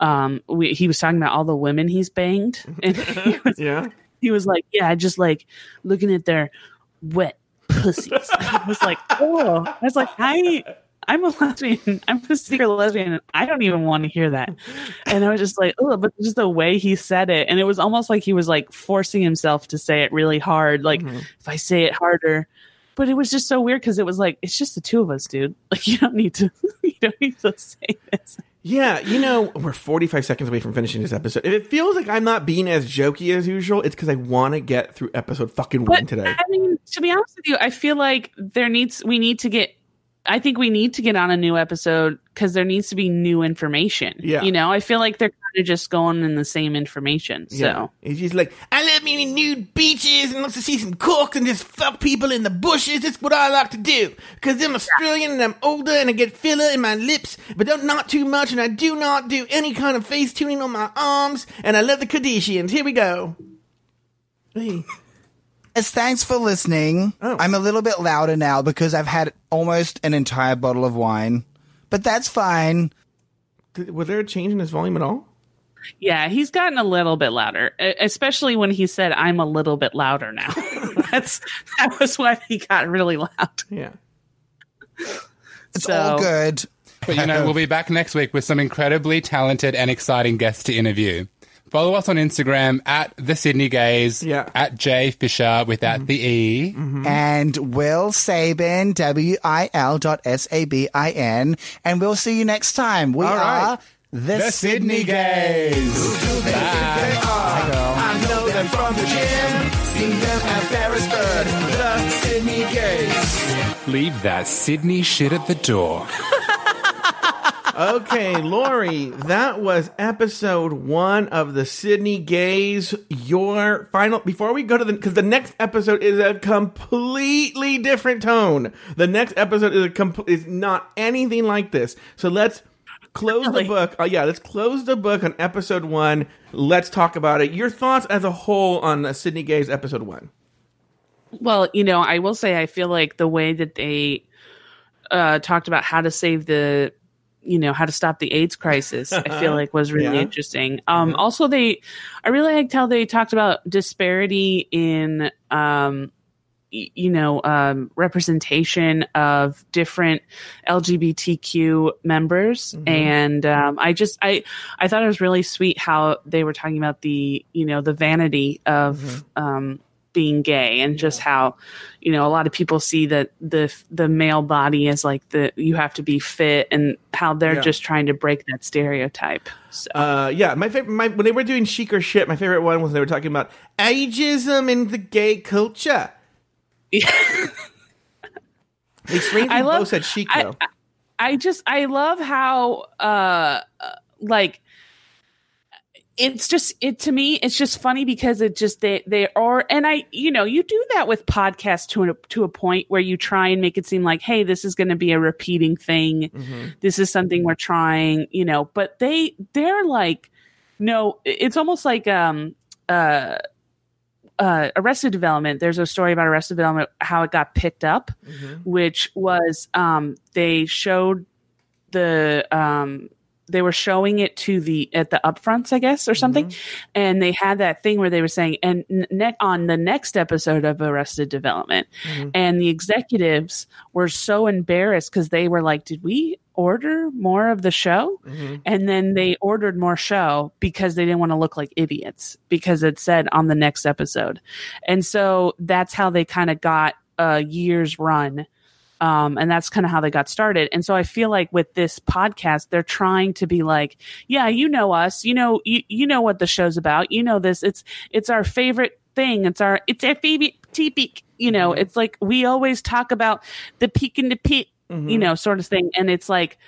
um we, he was talking about all the women he's banged and he [LAUGHS] was yeah. he was like, "Yeah, just like looking at their wet pussies." [LAUGHS] I was like, "Oh," I was like, "I." I'm a lesbian. I'm a secret lesbian, and I don't even want to hear that. And I was just like, oh, but just the way he said it, and it was almost like he was like forcing himself to say it really hard. Like mm-hmm. if I say it harder, but it was just so weird because it was like it's just the two of us, dude. [LAUGHS] Like you don't need to, [LAUGHS] you don't need to say this. Yeah, you know, we're 45 seconds away from finishing this episode. If it feels like I'm not being as jokey as usual, it's because I want to get through episode fucking one today. I mean, to be honest with you, I feel like there needs we need to get. I think we need to get on a new episode because there needs to be new information. Yeah. you know, I feel like they're kind of just going in the same information. So Yeah. It's just like, I love me nude beaches and love to see some cocks and just fuck people in the bushes. That's what I like to do. Because I'm Australian and I'm older and I get filler in my lips, but don't, not too much. And I do not do any kind of face tuning on my arms. And I love the Kardashians. Here we go. Hey. As thanks for listening. Oh. I'm a little bit louder now because I've had almost an entire bottle of wine, but that's fine. Did- Was there a change in his volume at all? yeah, he's gotten a little bit louder, especially when he said, "I'm a little bit louder now." [LAUGHS] That's that was when he got really loud. Yeah. It's So- all good. But you know, we'll [LAUGHS] be back next week with some incredibly talented and exciting guests to interview. Follow us on Instagram at the Sydney Gays, Yeah. Mm-hmm. at J Fisher without the E. And Will Sabin, W I L dot S A B I N. And we'll see you next time. We All right. are the, The Sydney Gays. Who do they think they are? I know them from the gym. Seen them at Beresford, the Sydney Gays. Leave that Sydney shit at the door. Okay, Lauri, that was episode one of the Sydney Gays. Your final, before we go to the, because the next episode is a completely different tone. The next episode is a complete, is not anything like this. So let's close Really? the book. Oh yeah, let's close the book on episode one. Let's talk about it. Your thoughts as a whole on Sydney Gays episode one. Well, you know, I will say I feel like the way that they uh, talked about how to save the, you know, how to stop the AIDS crisis, I feel [LAUGHS] like was really Yeah. interesting. Um, Also, they, I really liked how they talked about disparity in, um, y- you know, um, representation of different LGBTQ members, and um, I just, I, I thought it was really sweet how they were talking about the, you know, the vanity of. Um, being gay and just how you know a lot of people see that the the male body is like the you have to be fit and how they're Yeah. just trying to break that stereotype so Uh, yeah, my favorite. My, when they were doing chic or shit, my favorite one was they were talking about ageism in the gay culture. [LAUGHS] They strangely I love- both said chic I- though. I just I love how uh uh, like it's just it to me it's just funny because it just they they are and i you know you do that with podcasts to a, to a point where you try and make it seem like hey this is going to be a repeating thing. This is something we're trying you know but they they're like no it's almost like um uh uh, Arrested Development. There's a story about Arrested Development how it got picked up, which was um, they showed the um, they were showing it to the at the upfronts, I guess, or mm-hmm. something, and they had that thing where they were saying, and ne- on the next episode of Arrested Development, mm-hmm. and the executives were so embarrassed because they were like, "Did we order more of the show?" Mm-hmm. And then they ordered more show because they didn't want to look like idiots because it said on the next episode, and so that's how they kind of got a year's run um, and that's kind of how they got started. And so I feel like with this podcast, they're trying to be like, yeah, you know us, you know, you, you know what the show's about, you know this. It's it's our favorite thing. It's our it's our favorite peak. You know, it's like we always talk about the peak and the pit, you know, sort of thing. And it's like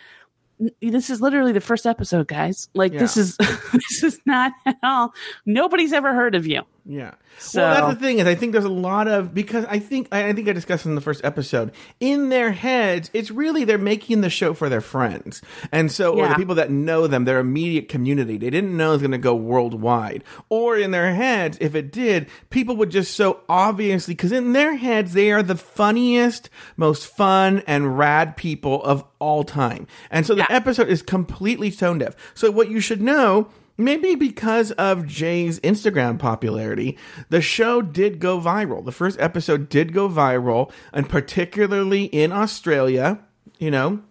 this is literally the first episode, guys. Like this is [LAUGHS] this is not at all. Nobody's ever heard of you. Yeah. So- well, that's the thing is, I think there's a lot of because I think I, think I discussed in the first episode. In their heads, it's really they're making the show for their friends, and so or the people that know them, their immediate community. They didn't know it was going to go worldwide, or in their heads, if it did, people would just so obviously because in their heads they are the funniest, most fun and rad people of all time, and so the Yeah. episode is completely tone deaf. So what you should know. Maybe because of Jay's Instagram popularity, the show did go viral. The first episode did go viral, and particularly in Australia, you know,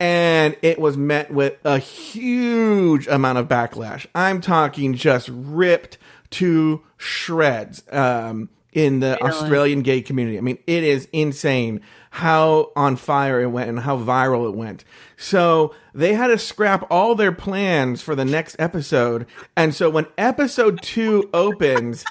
and it was met with a huge amount of backlash. I'm talking just ripped to shreds um, in the Australian gay community. I mean, it is insane how on fire it went and how viral it went. So they had to scrap all their plans for the next episode. And so when episode two opens,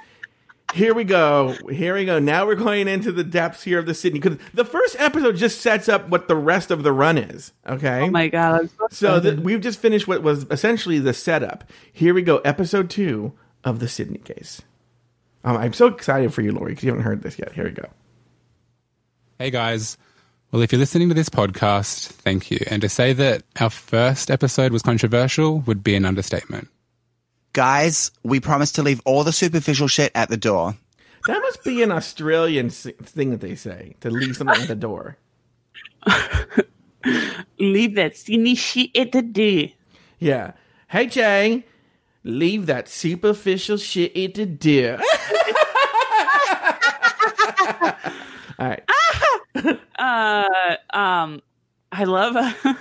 here we go. Here we go. Now we're going into the depths here of the Sydney. Because the first episode just sets up what the rest of the run is. Okay. Oh my god! So So th- we've just finished what was essentially the setup. Here we go, episode two of the Sydney Gays. Um, I'm so excited for you, Lauri, because you haven't heard this yet. Here we go. Hey guys. Well, if you're listening to this podcast, thank you. And to say that our first episode was controversial would be an understatement. Guys, we promise to leave all the superficial shit at the door. That must be an Australian thing that they say to leave something at the door. [LAUGHS] leave that skinny shit at the door. Yeah. Hey, Jay, leave that superficial shit the door. [LAUGHS] All right. [LAUGHS] Uh, um, I love. [LAUGHS]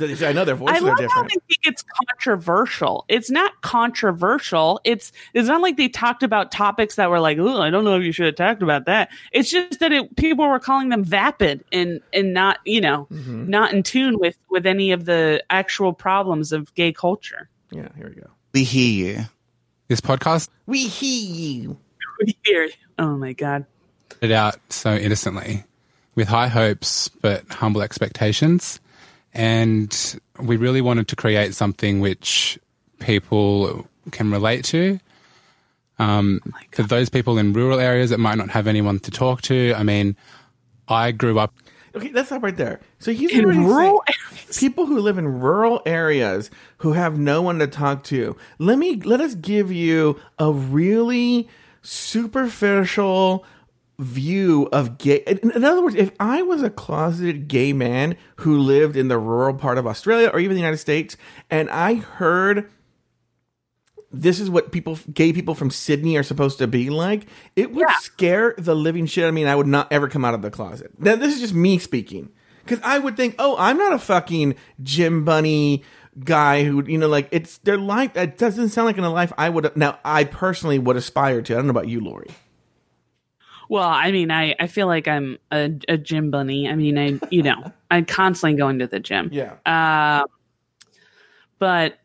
I know their I voices are love how they think it's controversial. It's not controversial. It's it's not like they talked about topics that were like, oh, I don't know if you should have talked about that. It's just that it, people were calling them vapid and and not you know Mm-hmm. not in tune with with any of the actual problems of gay culture. Yeah, here we go. We hear you. This podcast We hear you. [LAUGHS] Here, oh my god. It out so innocently with high hopes but humble expectations. And we really wanted to create something which people can relate to. Um, for those people in rural areas that might not have anyone to talk to, I mean, I grew up Okay, let's stop right there. So he's In rural people who live in rural areas who have no one to talk to. Let me let us give you a really superficial view of gay. In, in other words, if I was a closeted gay man who lived in the rural part of Australia or even the United States, and I heard this is what people gay people from Sydney are supposed to be like, it would Yeah. scare the living shit. out of me, and I would not ever come out of the closet. Now, this is just me speaking. Because I would think, oh, I'm not a fucking gym bunny guy who, you know, like, it's their life. That doesn't sound like in a life I would, now, I personally would aspire to. I don't know about you, Lauri. Well, I mean, I, I feel like I'm a, a gym bunny. I mean, I you know, [LAUGHS] I'm constantly going to the gym. Yeah. Uh, but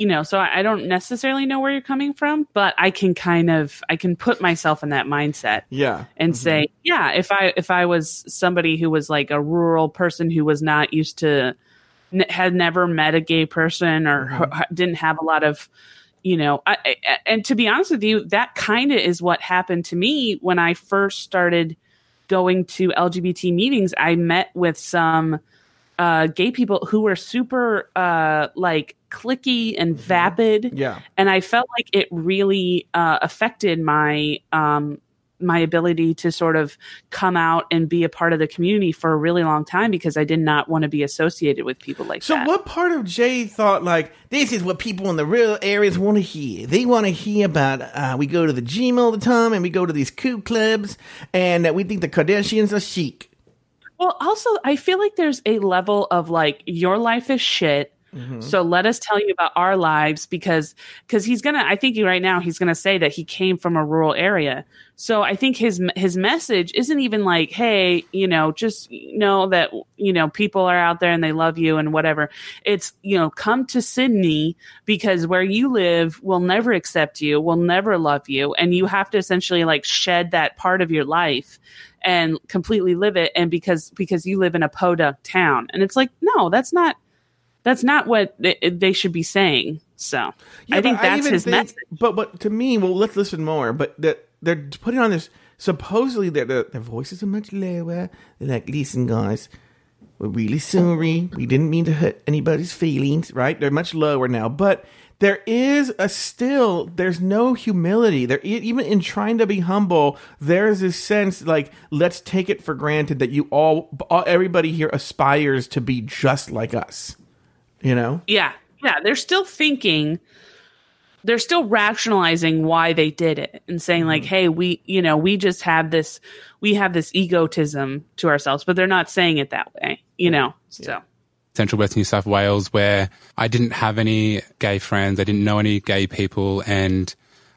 you know, so I, I don't necessarily know where you're coming from, but I can kind of I can put myself in that mindset Yeah. and say, yeah, if I if I was somebody who was like a rural person who was not used to n- had never met a gay person or h- didn't have a lot of you know, I, I, and to be honest with you, that kind of is what happened to me when I first started going to LGBT meetings. I met with some uh, gay people who were super uh, like clicky and vapid. Yeah. And I felt like it really uh, affected my um, my ability to sort of come out and be a part of the community for a really long time because I did not want to be associated with people like So, that. what part of Jay thought like this is what people in the rural areas want to hear? They want to hear about uh, we go to the gym all the time and we go to these cool clubs and that we think the Kardashians are chic. Well, also, I feel like there's a level of like your life is shit. Mm-hmm. So let us tell you about our lives because because he's gonna. I think right now he's gonna say that he came from a rural area. So I think his his message isn't even like, hey, you know, just know that you know people are out there and they love you and whatever. It's you know, come to Sydney because where you live will never accept you, will never love you, and you have to essentially like shed that part of your life and completely live it and because because you live in a podunk town and it's like no that's not that's not what they, should be saying so i think that's even his think- message But but to me, well, let's listen more. But that they're putting on this. Supposedly, their their voices are much lower. They're like, listen, guys, we're really sorry. We didn't mean to hurt anybody's feelings. Right? They're much lower now, but. There is a still, there's no humility. There, even in trying to be humble, there's this sense like, let's take it for granted that you all, all everybody here aspires to be just like us. You know? yeah. Yeah they're still thinking they're still rationalizing why they did it and saying like hey we you know we just have this we have this egotism to ourselves but they're not saying it that way you know so. Central West New South Wales, where I didn't have any gay friends, I didn't know any gay people, and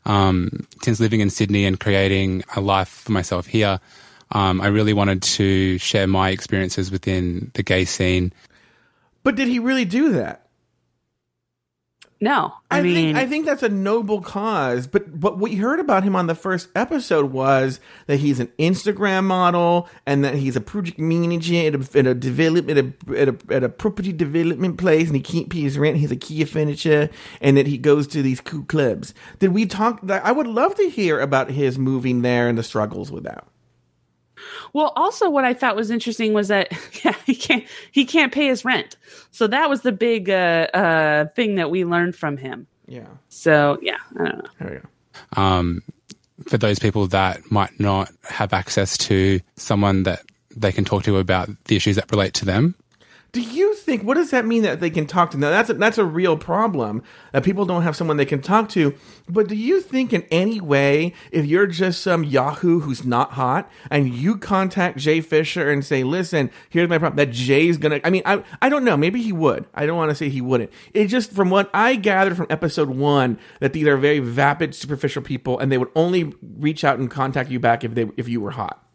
um, since living in Sydney and creating a life for myself here, um, I really wanted to share my experiences within the gay scene. But did he really do that? no i, I, mean think I think that's a noble cause, but but what you heard about him on the first episode was that he's an Instagram model and that he's a project manager at a, at a development at a, at a at a property development place, and he can't pay his rent. He's IKEA furniture, and that he goes to these cool clubs. Did we talk? I would love to hear about his moving there and the struggles with that. Well, also what I thought was interesting was that [LAUGHS] yeah, he can't he can't pay his rent. So that was the big uh, uh, thing that we learned from him. Yeah, So yeah, I don't know. there we go. Um, for those people that might not have access to someone that they can talk to about the issues that relate to them, Do you think what does that mean that they can talk to? Now that's a, that's a real problem that people don't have someone they can talk to. But do you think in any way, if you're just some Yahoo who's not hot and you contact Jay Fisher and say, "Listen, here's my problem," that Jay's gonna? I mean, I I don't know. Maybe he would. I don't want to say he wouldn't. It just from what I gathered from episode one that these are very vapid, superficial people, and they would only reach out and contact you back if they if you were hot.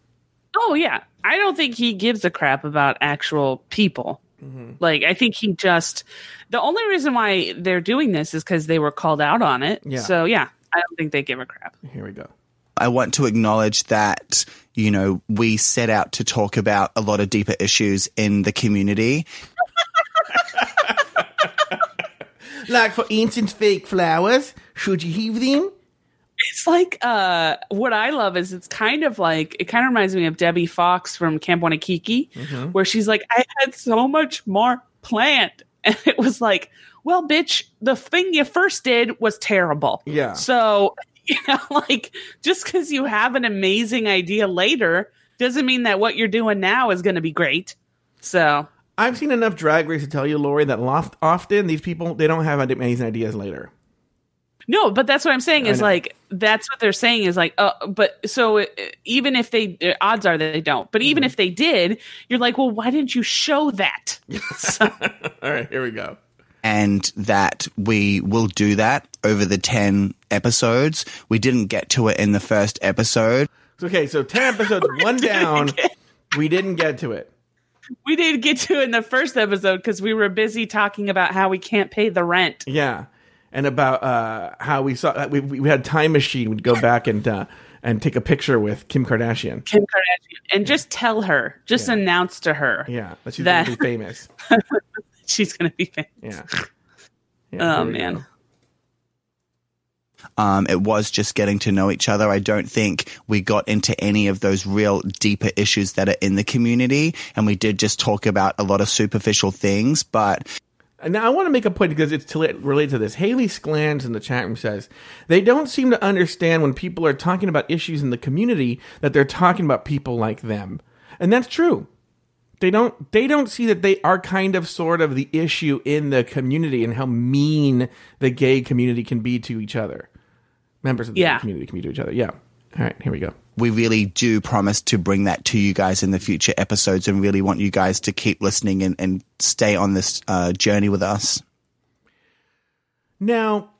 Oh yeah, I don't think he gives a crap about actual people. Mm-hmm. Like I think he just the only reason why they're doing this is because they were called out on it. Yeah. So yeah, I don't think they give a crap. Here we go. I want to acknowledge that, you know, we set out to talk about a lot of deeper issues in the community. [LAUGHS] Like for instance, fake flowers. Should you heave them? It's like uh what I love is it's kind of like it kind of reminds me of Debbie Fox from Camp Wanakiki, Mm-hmm. where she's like, I had so much more planned. [LAUGHS] And it was like, well, bitch, the thing you first did was terrible. Yeah. So, [LAUGHS] you know, like just because you have an amazing idea later doesn't mean that what you're doing now is gonna be great. So I've seen enough drag race to tell you, Lauri, that loft, often these people they don't have amazing ideas later. No, but that's what I'm saying is like that's what they're saying is like uh but so uh, even if they uh, odds are that they don't. But Mm-hmm. even if they did, you're like, "Well, why didn't you show that?" [LAUGHS] So, All right, here we go. and that we will do that over the 10 episodes. We didn't get to it in the first episode. Okay, so ten episodes, [LAUGHS] one down. We didn't get to it. we didn't get to it in the first episode cuz we were busy talking about how we can't pay the rent. Yeah, and about uh, how we saw we we had time machine. We'd go back and uh, and take a picture with Kim Kardashian. Kim Kardashian and just tell her, just announce to her Yeah, that she's That- gonna be famous. [LAUGHS] she's going to be famous. Yeah. [LAUGHS] yeah Oh, man. go. Um, it was just getting to know each other. I don't think we got into any of those real deeper issues that are in the community. And we did just talk about a lot of superficial things, but Now, I want to make a point because it's to, related to this. Haley Sklans in the chat room says they don't seem to understand when people are talking about issues in the community that they're talking about people like them, and that's true. They don't. They don't see that they are kind of sort of the issue in the community and how mean the gay community can be to each other. Members of the Yeah. gay community can be to each other. Yeah. All right. Here we go. we really do promise to bring that to you guys in the future episodes and really want you guys to keep listening and, and stay on this uh, journey with us. Now,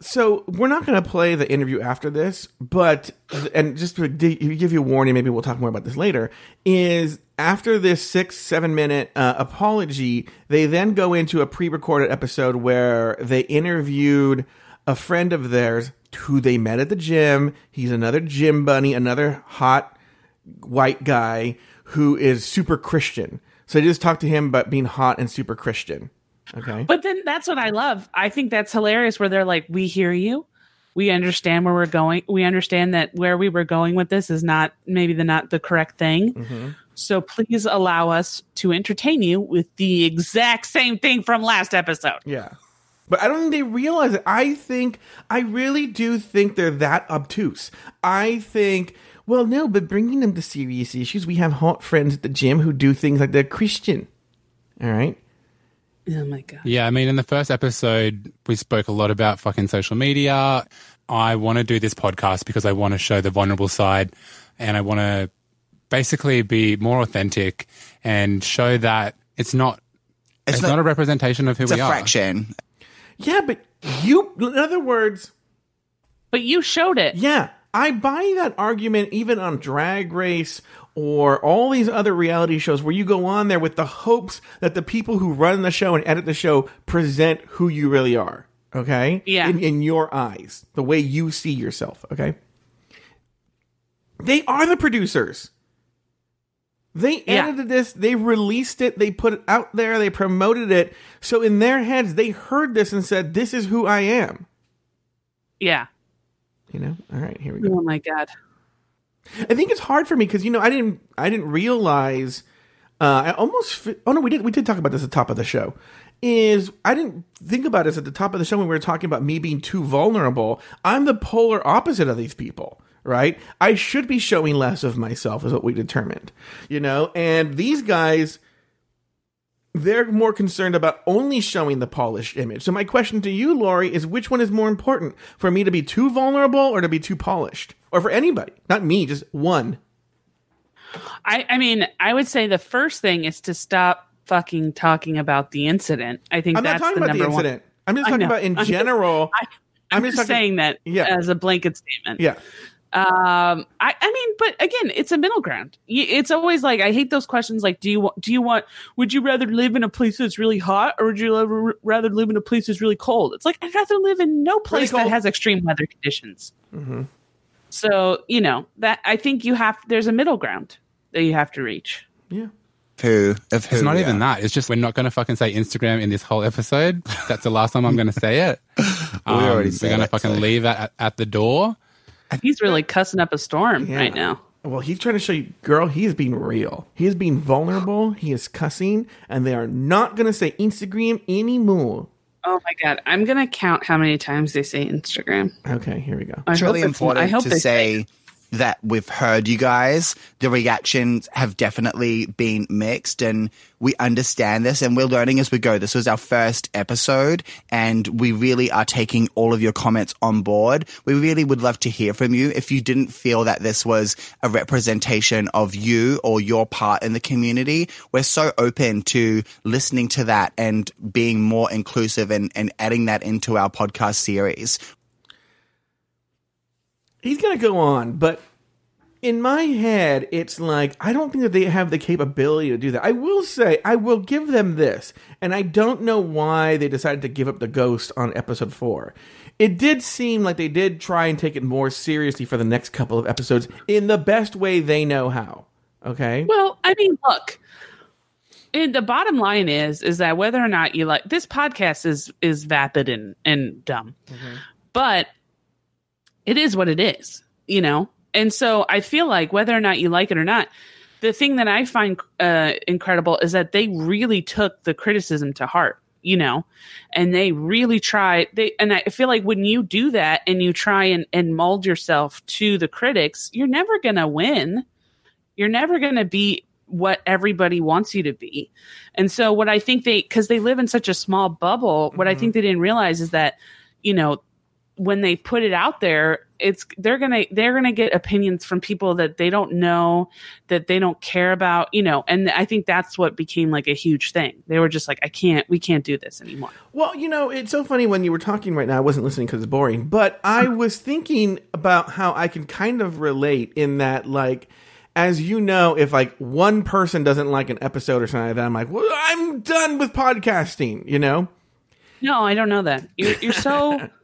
so we're not going to play the interview after this, but and just to give you a warning, maybe we'll talk more about this later. Is after this six seven minute uh, apology, they then go into a pre-recorded episode where they interviewed a friend of theirs who they met at the gym. He's another gym bunny, another hot white guy who is super Christian. So they just talk to him about being hot and super Christian. Okay. But then that's what I love. I think that's hilarious where they're like, we hear you. We understand where we're going. We understand that where we were going with this is not maybe the not the correct thing. Mm-hmm. So please allow us to entertain you with the exact same thing from last episode. Yeah. But I don't think they realize it. I think, I really do think they're that obtuse. I think, well, no, but bringing them to serious issues, we have hot friends at the gym who do things like they're Christian. All right. Oh my god. Yeah, I mean, in the first episode, we spoke a lot about fucking social media. I want to do this podcast because I want to show the vulnerable side and I want to basically be more authentic and show that it's not. It's, not- not, a representation of who It's we a are. fraction. Yeah, but you, in other words, But you showed it. yeah, I buy that argument even on Drag Race or all these other reality shows where you go on there with the hopes that the people who run the show and edit the show present who you really are. Okay? Yeah. In, in your eyes, the way you see yourself. Okay? They are the producers. They Yeah. edited this, they released it, they put it out there, they promoted it. So in their heads, they heard this and said, This is who I am. Yeah. You know? All right, here we go. Oh my god. I think it's hard for me because you know I didn't I didn't realize uh, I almost oh no we did we did talk about this at the top of the show is I didn't think about this at the top of the show when we were talking about me being too vulnerable. I'm the polar opposite of these people, right? I should be showing less of myself is what we determined, you know. And these guys they're more concerned about only showing the polished image. So my question to you, Lauri, is which one is more important for me to be too vulnerable or to be too polished, or for anybody, not me, just one. I, I mean, I would say the first thing is to stop fucking talking about the incident. I think I'm not that's talking the about the number one. incident. I'm just talking about in [LAUGHS] general. I, I'm, I'm just, just talking- saying that Yeah. as a blanket statement. yeah, Um, I, I mean, but again, it's a middle ground. It's always like I hate those questions. Like, do you want? Do you want? Would you rather live in a place that's really hot, or would you rather, rather live in a place that's really cold? It's like I'd rather live in no place that has extreme weather conditions. So you know that I think you have. There's a middle ground that you have to reach. yeah. Who of who? It's not yeah. even that. It's just we're not going to fucking say Instagram in this whole episode. That's the last time I'm going to say it. [LAUGHS] Um, already we're going to fucking so- leave that at, at the door. He's really cussing up a storm Yeah. right now. Well, he's trying to show you, girl, he is being real. He is being vulnerable. He is cussing, and they are not going to say Instagram anymore. Oh my god, I'm gonna count how many times they say Instagram. Okay, here we go. I It's really hope important I hope to they say that we've heard you guys. The reactions have definitely been mixed, and we understand this, and we're learning as we go. This was our first episode, and we really are taking all of your comments on board. We really would love to hear from you. If you didn't feel that this was a representation of you or your part in the community, we're so open to listening to that and being more inclusive and, and adding that into our podcast series. He's going to go on, but in my head, it's like, I don't think that they have the capability to do that. I will say, I will give them this, and I don't know why they decided to give up the ghost on episode four. It did seem like they did try and take it more seriously for the next couple of episodes in the best way they know how. Okay? Well, I mean, look. And the bottom line is is that whether or not you like this podcast is is vapid and and dumb. Mm-hmm. but it is what it is, you know? And so I feel like whether or not you like it or not, the thing that I find uh, incredible is that they really took the criticism to heart, you know, and they really tried. They and I feel like when you do that and you try and, and mold yourself to the critics, you're never gonna win. You're never gonna be what everybody wants you to be. And so what I think they because they live in such a small bubble, what I think they didn't realize is that, you know, when they put it out there, it's they're gonna they're gonna get opinions from people that they don't know, that they don't care about, you know. And I think that's what became like a huge thing. They were just like, I can't, we can't do this anymore. Well, you know, it's so funny when you were talking right now. I wasn't listening because it's boring, but I [LAUGHS] was thinking about how I can kind of relate in that, like, as you know, if like one person doesn't like an episode or something like that, I'm like, well, I'm done with podcasting, you know? No, I don't know that. You're, you're so [LAUGHS]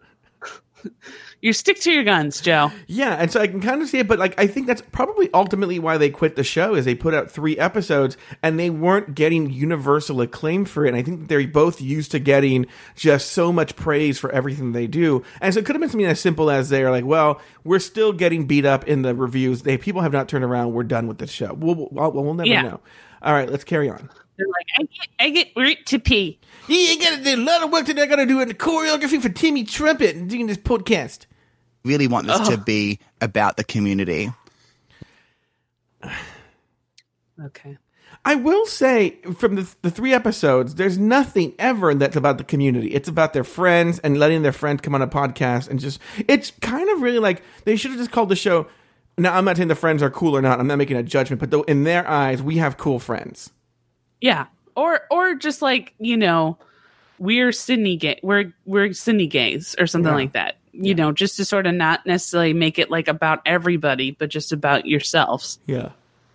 you stick to your guns, Joe. Yeah, and so I can kind of see it, but like I think that's probably ultimately why they quit the show is they put out three episodes and they weren't getting universal acclaim for it. And I think they're both used to getting just so much praise for everything they do. And so it could have been something as simple as they're like, well, we're still getting beat up in the reviews. They people have not turned around. We're done with the show. We'll, we'll, we'll never Yeah. know. All right, let's carry on. They're like, I get, I get right to pee. Yeah, you got to do a lot of work that I got to do in the choreography for Timmy Trumpet and doing this podcast. Really want this to be about the community. [SIGHS] Okay. I will say from the, the three episodes, there's nothing ever that's about the community. It's about their friends and letting their friend come on a podcast and just, it's kind of really like they should have just called the show. Now, I'm not saying the friends are cool or not. I'm not making a judgment, but though in their eyes, we have cool friends. Yeah. Or or just like, you know, we're Sydney gay we're we're Sydney gays or something Yeah. like that. You know, just to sort of not necessarily make it like about everybody, but just about yourselves. Yeah.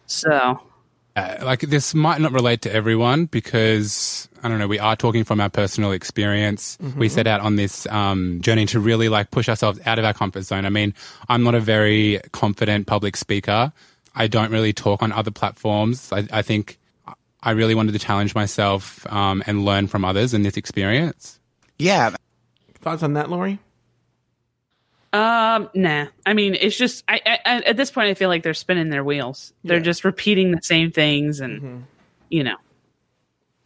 So Uh, like this might not relate to everyone because I don't know. We are talking from our personal experience. We set out on this um, journey to really like push ourselves out of our comfort zone. I mean, I'm not a very confident public speaker. I don't really talk on other platforms. I, I think I really wanted to challenge myself um, and learn from others in this experience. Yeah, Thoughts on that, Lauri? um nah. I mean, it's just I, I I- at this point I feel like they're spinning their wheels. They're Yeah. just repeating the same things and you know.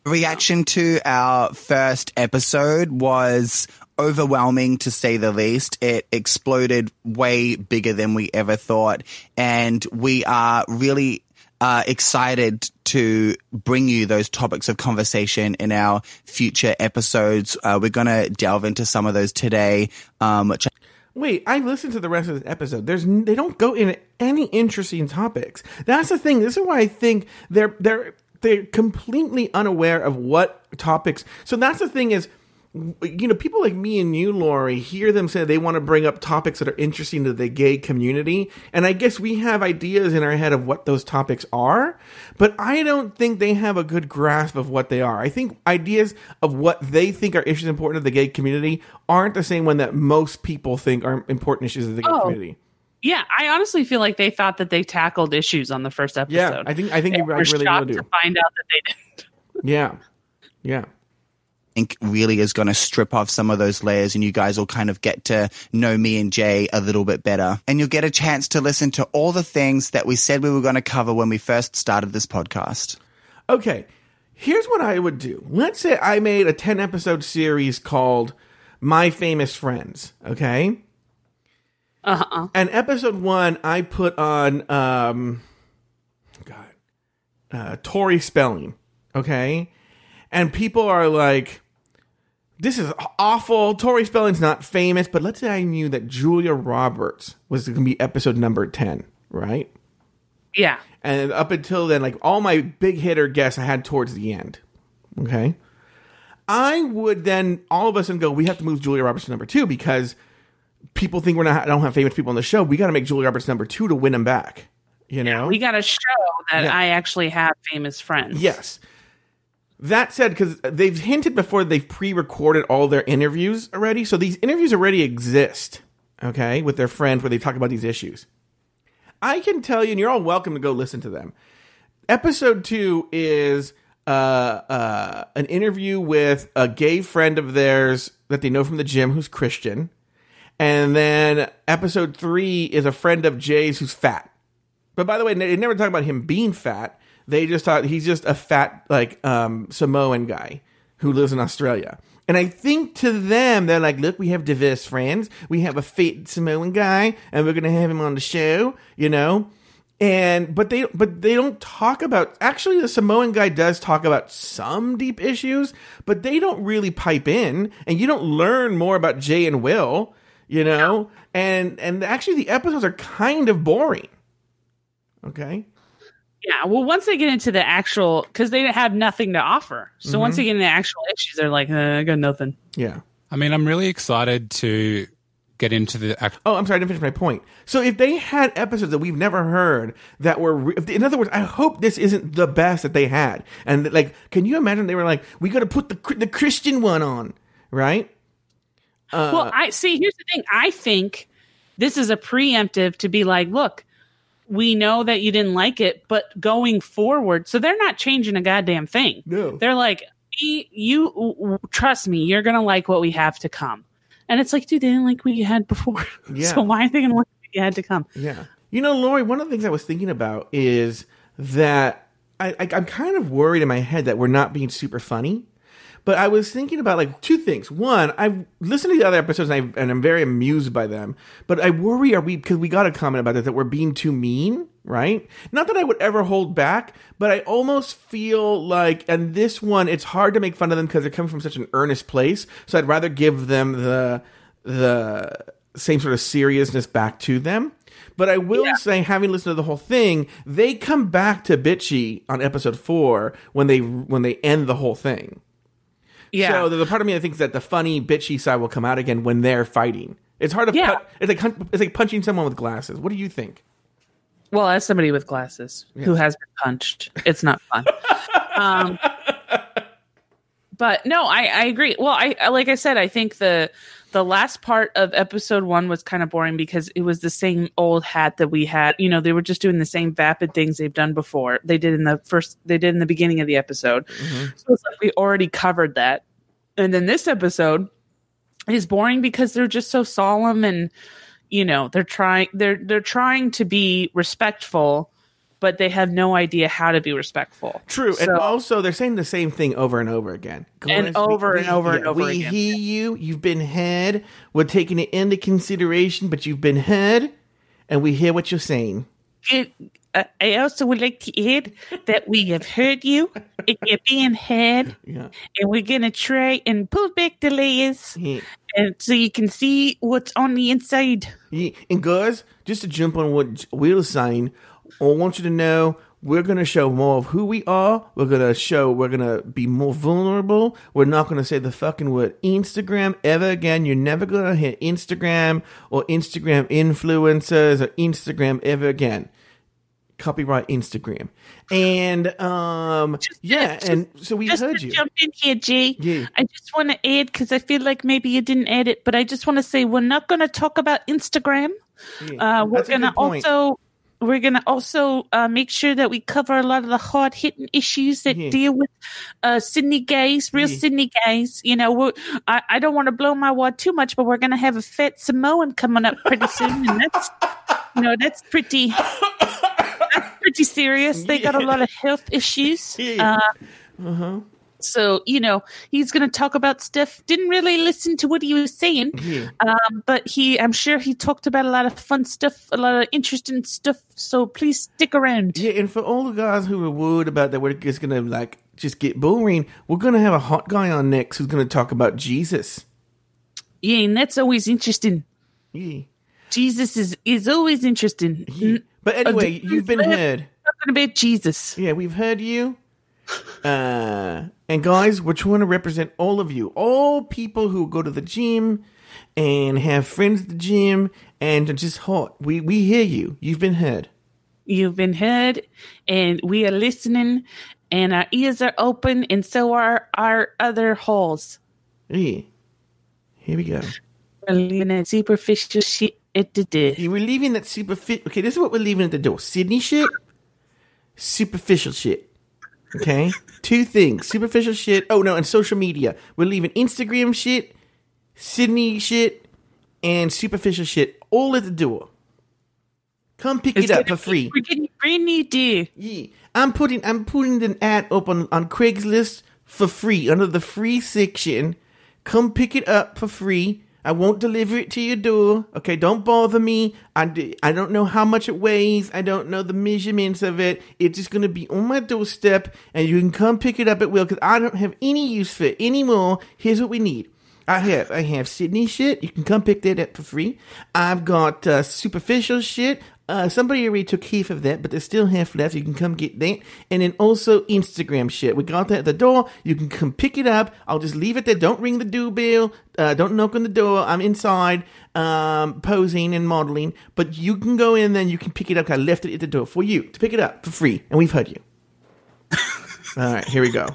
reaction to our first episode was overwhelming to say the least. It exploded way bigger than we ever thought. And we are really uh, excited to bring you those topics of conversation in our future episodes. Uh, we're going to delve into some of those today, um, Wait, I listened to the rest of this episode. There's they don't go into any interesting topics. That's the thing. This is why I think they're they're they're completely unaware of what topics. So that's the thing is you know, people like me and you, Lauri, hear them say they want to bring up topics that are interesting to the gay community. And I guess we have ideas in our head of what those topics are, but I don't think they have a good grasp of what they are. I think ideas of what they think are issues important to the gay community aren't the same one that most people think are important issues of the gay Oh. community. Yeah, I honestly feel like they thought that they tackled issues on the first episode. Yeah, I think I think you And I we're really shocked to find out that they didn't. Yeah. Yeah. Think really is going to strip off some of those layers and you guys will kind of get to know me and Jay a little bit better. And you'll get a chance to listen to all the things that we said we were going to cover when we first started this podcast. Okay, here's what I would do. Let's say I made a 10 episode series called My Famous Friends, okay? Uh-uh. And episode one, I put on, um, God, uh, Tori Spelling, okay? And people are like, this is awful. Tori Spelling's not famous, but let's say I knew that Julia Roberts was going to be episode number 10, right? Yeah. And up until then, like all my big hitter guests I had towards the end. Okay. I would then all of a sudden go, we have to move Julia Roberts to number two because people think we're not, I don't have famous people on the show. We got to make Julia Roberts number two to win them back. You know? We got to show that Yeah. I actually have famous friends. Yes. That said, because they've hinted before they've pre-recorded all their interviews already, so these interviews already exist. Okay, with their friends where they talk about these issues. I can tell you, and you're all welcome to go listen to them. Episode two is uh, uh, an interview with a gay friend of theirs that they know from the gym who's Christian. And then episode three is a friend of Jay's who's fat. But by the way, they never talk about him being fat. They just thought he's just a fat, like, um, Samoan guy who lives in Australia. And I think to them, they're like, look, we have diverse friends. We have a fit Samoan guy, and we're going to have him on the show, you know? And, but they, but they don't talk about, actually, the Samoan guy does talk about some deep issues, but they don't really pipe in, and you don't learn more about Jay and Will, you know? And, and actually, the episodes are kind of boring. Okay. Yeah, well, once they get into the actual, because they have nothing to offer. So once they get into actual issues, they're like, uh, I got nothing. Yeah. I mean, I'm really excited to get into the. Act- Oh, I'm sorry, I didn't finish my point. So if they had episodes that we've never heard that were, re- in other words, I hope this isn't the best that they had. And like, can you imagine they were like, we got to put the the Christian one on, right? well, I see. Here's the thing. I think this is a preemptive to be like, look, we know that you didn't like it, but going forward, so they're not changing a goddamn thing. No. they're like, "We- you w- w- trust me, you're gonna like what we have to come. And it's like, dude, they didn't like what you had before. [LAUGHS] Yeah. so why are they gonna like what you had to come? Yeah. You know, Lauri, one of the things I was thinking about is that I, I, I'm kind of worried in my head that we're not being super funny. But I was thinking about like two things. One, I've listened to the other episodes and, I, and I'm very amused by them. But I worry, are we, because we got a comment about that, that we're being too mean, right? Not that I would ever hold back, but I almost feel like, and this one, it's hard to make fun of them because they're coming from such an earnest place. So I'd rather give them the, the same sort of seriousness back to them. But I will say, having listened to the whole thing, they come back to bitchy on episode four when they when they end the whole thing. Yeah. So the a part of me that thinks that the funny bitchy side will come out again when they're fighting. It's hard to Yeah. put, it's like it's like punching someone with glasses. What do you think? Well, as somebody with glasses who has been punched, it's not fun. um, [LAUGHS] but no, I, I agree. Well, I I- like I said, I think the the last part of episode one was kind of boring because it was the same old hat that we had. You know, they were just doing the same vapid things they've done before. They did in the first, they did in the beginning of the episode. Mm-hmm. So it's like we already covered that. And then this episode is boring because they're just so solemn and you know they're trying they're they're trying to be respectful but they have no idea how to be respectful True, and also they're saying the same thing over and over again. And Guys, over and over and over We again. hear you. You've been heard. We're taking it into consideration, but you've been heard, and we hear what you're saying. It- uh, I also would like to add that we have heard you. and You're being heard, [LAUGHS] Yeah. and we're gonna try and pull back the layers, Yeah. and so you can see what's on the inside. Yeah, and guys, just to jump on what Will is saying, I want you to know we're going to show more of who we are. We're going to show, we're going to be more vulnerable. We're not going to say the fucking word Instagram ever again. You're never going to hear Instagram or Instagram influencers or Instagram ever again. Copyright Instagram. And, um, yeah, just- and so we just heard you. jump in here, Jay. Yeah. I just want to add because I feel like maybe you didn't add it, but I just want to say we're not going to talk about Instagram. Uh, we're going to also we're going to also uh, make sure that we cover a lot of the hard hitting issues that Yeah. deal with uh, Sydney gays, real Yeah. Sydney gays. You know, I, I don't want to blow my wad too much, but we're going to have a fat Samoan coming up pretty soon, and that's you know that's pretty. That's pretty serious. They got a lot of health issues. Yeah. Uh, so you know he's going to talk about stuff. Didn't really listen to what he was saying, Yeah. um, but he, I'm sure he talked about a lot of fun stuff, a lot of interesting stuff. So please stick around. Yeah, and for all the guys who are worried about that, we're just gonna like just get boring. We're gonna have a hot guy on next who's gonna talk about Jesus. Yeah, and that's always interesting. Yeah. Jesus is is always interesting. N- But anyway, Uh, you've been heard. Talking about Jesus. Yeah, we've heard you. Uh, and guys, we're trying to represent all of you, all people who go to the gym and have friends at the gym and are just hot. We we hear you. You've been heard. You've been heard, and we are listening, and our ears are open, and so are our other holes. Yeah. Here we go. We're leaving that superficial shit at the door. Yeah, we're leaving that super fit. Okay, this is what we're leaving at the door. Sydney shit, superficial shit. Okay, two things: superficial shit. Oh no, and social media. We're leaving Instagram shit, Sydney shit, and superficial shit all at the door. Come pick It's it up for free. We're getting new deer. Yeah. I'm putting I'm putting an ad up on, on Craigslist for free under the free section. Come pick it up for free. I won't deliver it to your door. Okay, don't bother me. I, d- I don't know how much it weighs. I don't know the measurements of it. It's just going to be on my doorstep, and you can come pick it up at will because I don't have any use for it anymore. Here's what we need. I have I have Sydney shit. You can come pick that up for free. I've got uh, superficial shit. Uh, somebody already took half of that, but there's still half left. You can come get that, and then also Instagram shit. We got that at the door. You can come pick it up. I'll just leave it there. Don't ring the doorbell. Uh, don't knock on the door. I'm inside, um, posing and modeling. But you can go in, then you can pick it up. I left it at the door for you to pick it up for free, and we've heard you. [LAUGHS] All right, here we go.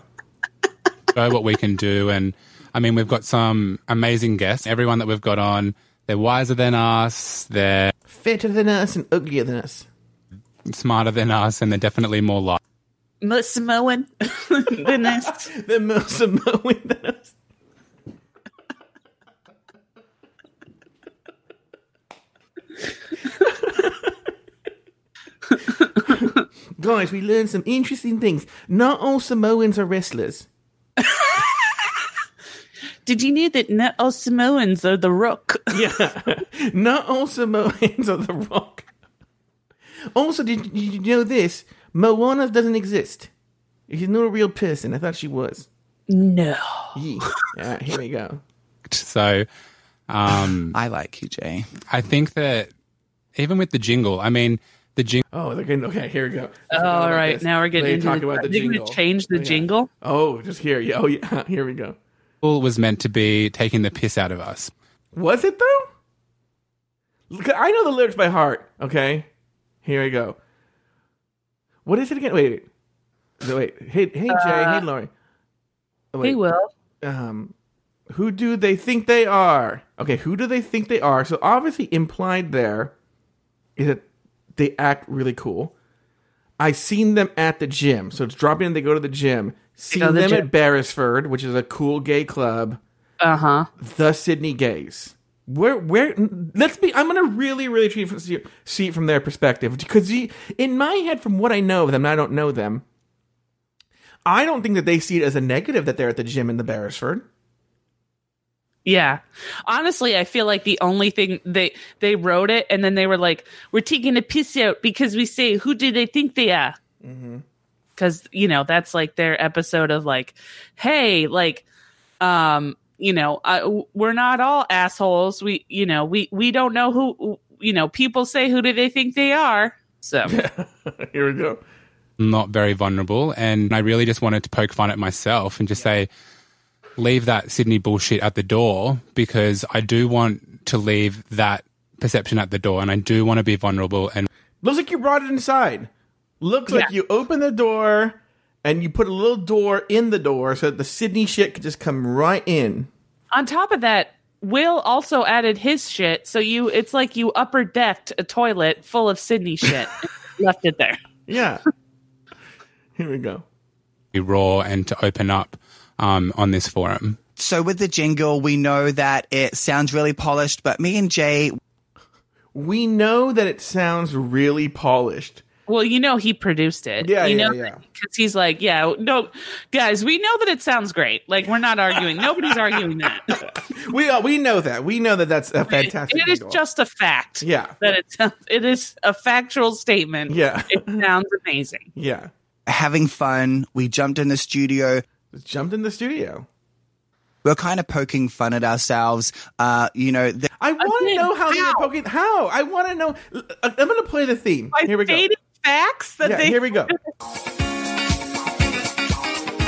show what we can do. And I mean, we've got some amazing guests. Everyone that we've got on, they're wiser than us, they're Fatter than us and uglier than us. smarter than us, and they're definitely more like. [LAUGHS] [LAUGHS] More Samoan than us. The most Samoan than us. Guys, we learned some interesting things. Not all Samoans are wrestlers. [LAUGHS] Did you know that not all Samoans are the rock? [LAUGHS] Yeah. Not all Samoans are the rock. Also, did, did you know this? Moana doesn't exist. She's not a real person. I thought she was. No. Yeah. [LAUGHS] All right, here we go. So um, I like you, Jay. I think that even with the jingle, I mean, the jingle Oh, they're getting, okay, here we go. All right, now we're getting They into talk the, about the They're going jingle. to change the Oh, yeah. jingle. Oh, just here. Yeah. Oh, yeah. [LAUGHS] Here we go. Was meant to be taking the piss out of us. Was it though? Look, I know the lyrics by heart. Okay, here we go. What is it again? Wait, wait, wait. Hey, hey, Jay. hey, Laurie. Oh, He wait. will. Um, who do they think they are? Okay, who do they think they are? So obviously implied there is that they act really cool. I seen them at the gym, so it's dropping in. They go to the gym. Seen them gym. at Beresford, which is a cool gay club. Uh huh. the Sydney gays. Where, where? Let's be. I'm gonna really, really try to see, see it from their perspective because in my head, from what I know of them, and I don't know them. I don't think that they see it as a negative that they're at the gym in the Beresford. Yeah. Honestly, I feel like the only thing they they wrote it and then they were like, "We're taking a piss out because we say who do they think they are?" Because you know that's like their episode of like, "Hey, like, um, you know, I, we're not all assholes. We, you know, we we don't know who, you know, people say who do they think they are." So [LAUGHS] Here we go. not very vulnerable. And I really just wanted to poke fun at myself and just say, leave that Sydney bullshit at the door because I do want to leave that perception at the door and I do want to be vulnerable and Looks like you brought it inside. Looks like you open the door and you put a little door in the door so that the Sydney shit could just come right in. on top of that, Will also added his shit. So you, it's like you upper decked a toilet full of Sydney [LAUGHS] shit, left it there. Yeah. Here we go. be raw and to open up um, on this forum. So with the jingle, we know that it sounds really polished, but me and Jay, We know that it sounds really polished. Well, you know he produced it. Yeah, you yeah, know, yeah. Because he's like, yeah, no, guys, we know that it sounds great. Like we're not arguing. Nobody's arguing that. [LAUGHS] We uh, we know that. We know that that's a fantastic. it is jingle. just a fact. Yeah. that it sounds. [LAUGHS] It is a factual statement. Yeah. it sounds amazing. yeah. having fun, we jumped in the studio. Just jumped in the studio. We're kind of poking fun at ourselves. Uh, you know, th- I want to know how, they were how? poking. How? I want to know. uh, I'm going to play the theme. By Here we go. Stating facts that Yeah, they here we go.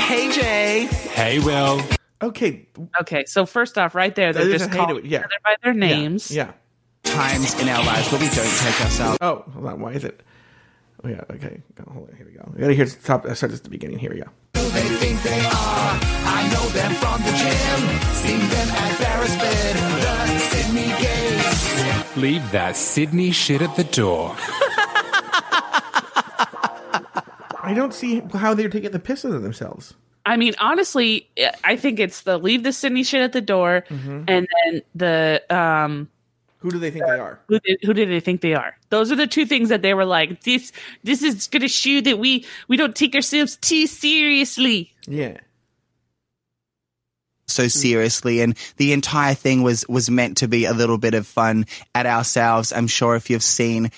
hey Jay, Hey, Will. Okay. Okay, so first off, right there, they're They just just hate it, yeah. each other by their names. Yeah. times in our lives where we don't take ourselves. Oh, hold on. Why is it? Oh yeah. Okay. Go- Hold on. Here we go. We gotta hear the top. I start this at the beginning. Here we go. Who they think they are. I know them from the gym. Seen them at Beresford, the Sydney Gays. Leave that Sydney shit at the door. [LAUGHS] I don't see how they're taking the piss out of themselves. I mean, honestly, I think it's the leave the Sydney shit at the door, Mm-hmm. and then the um, Who do they think they are? who did, who do they think they are? Those are the two things that they were like. This this is going to show that we we don't take ourselves too seriously. Yeah. So hmm. seriously and the entire thing was was meant to be a little bit of fun at ourselves i'm sure if you've seen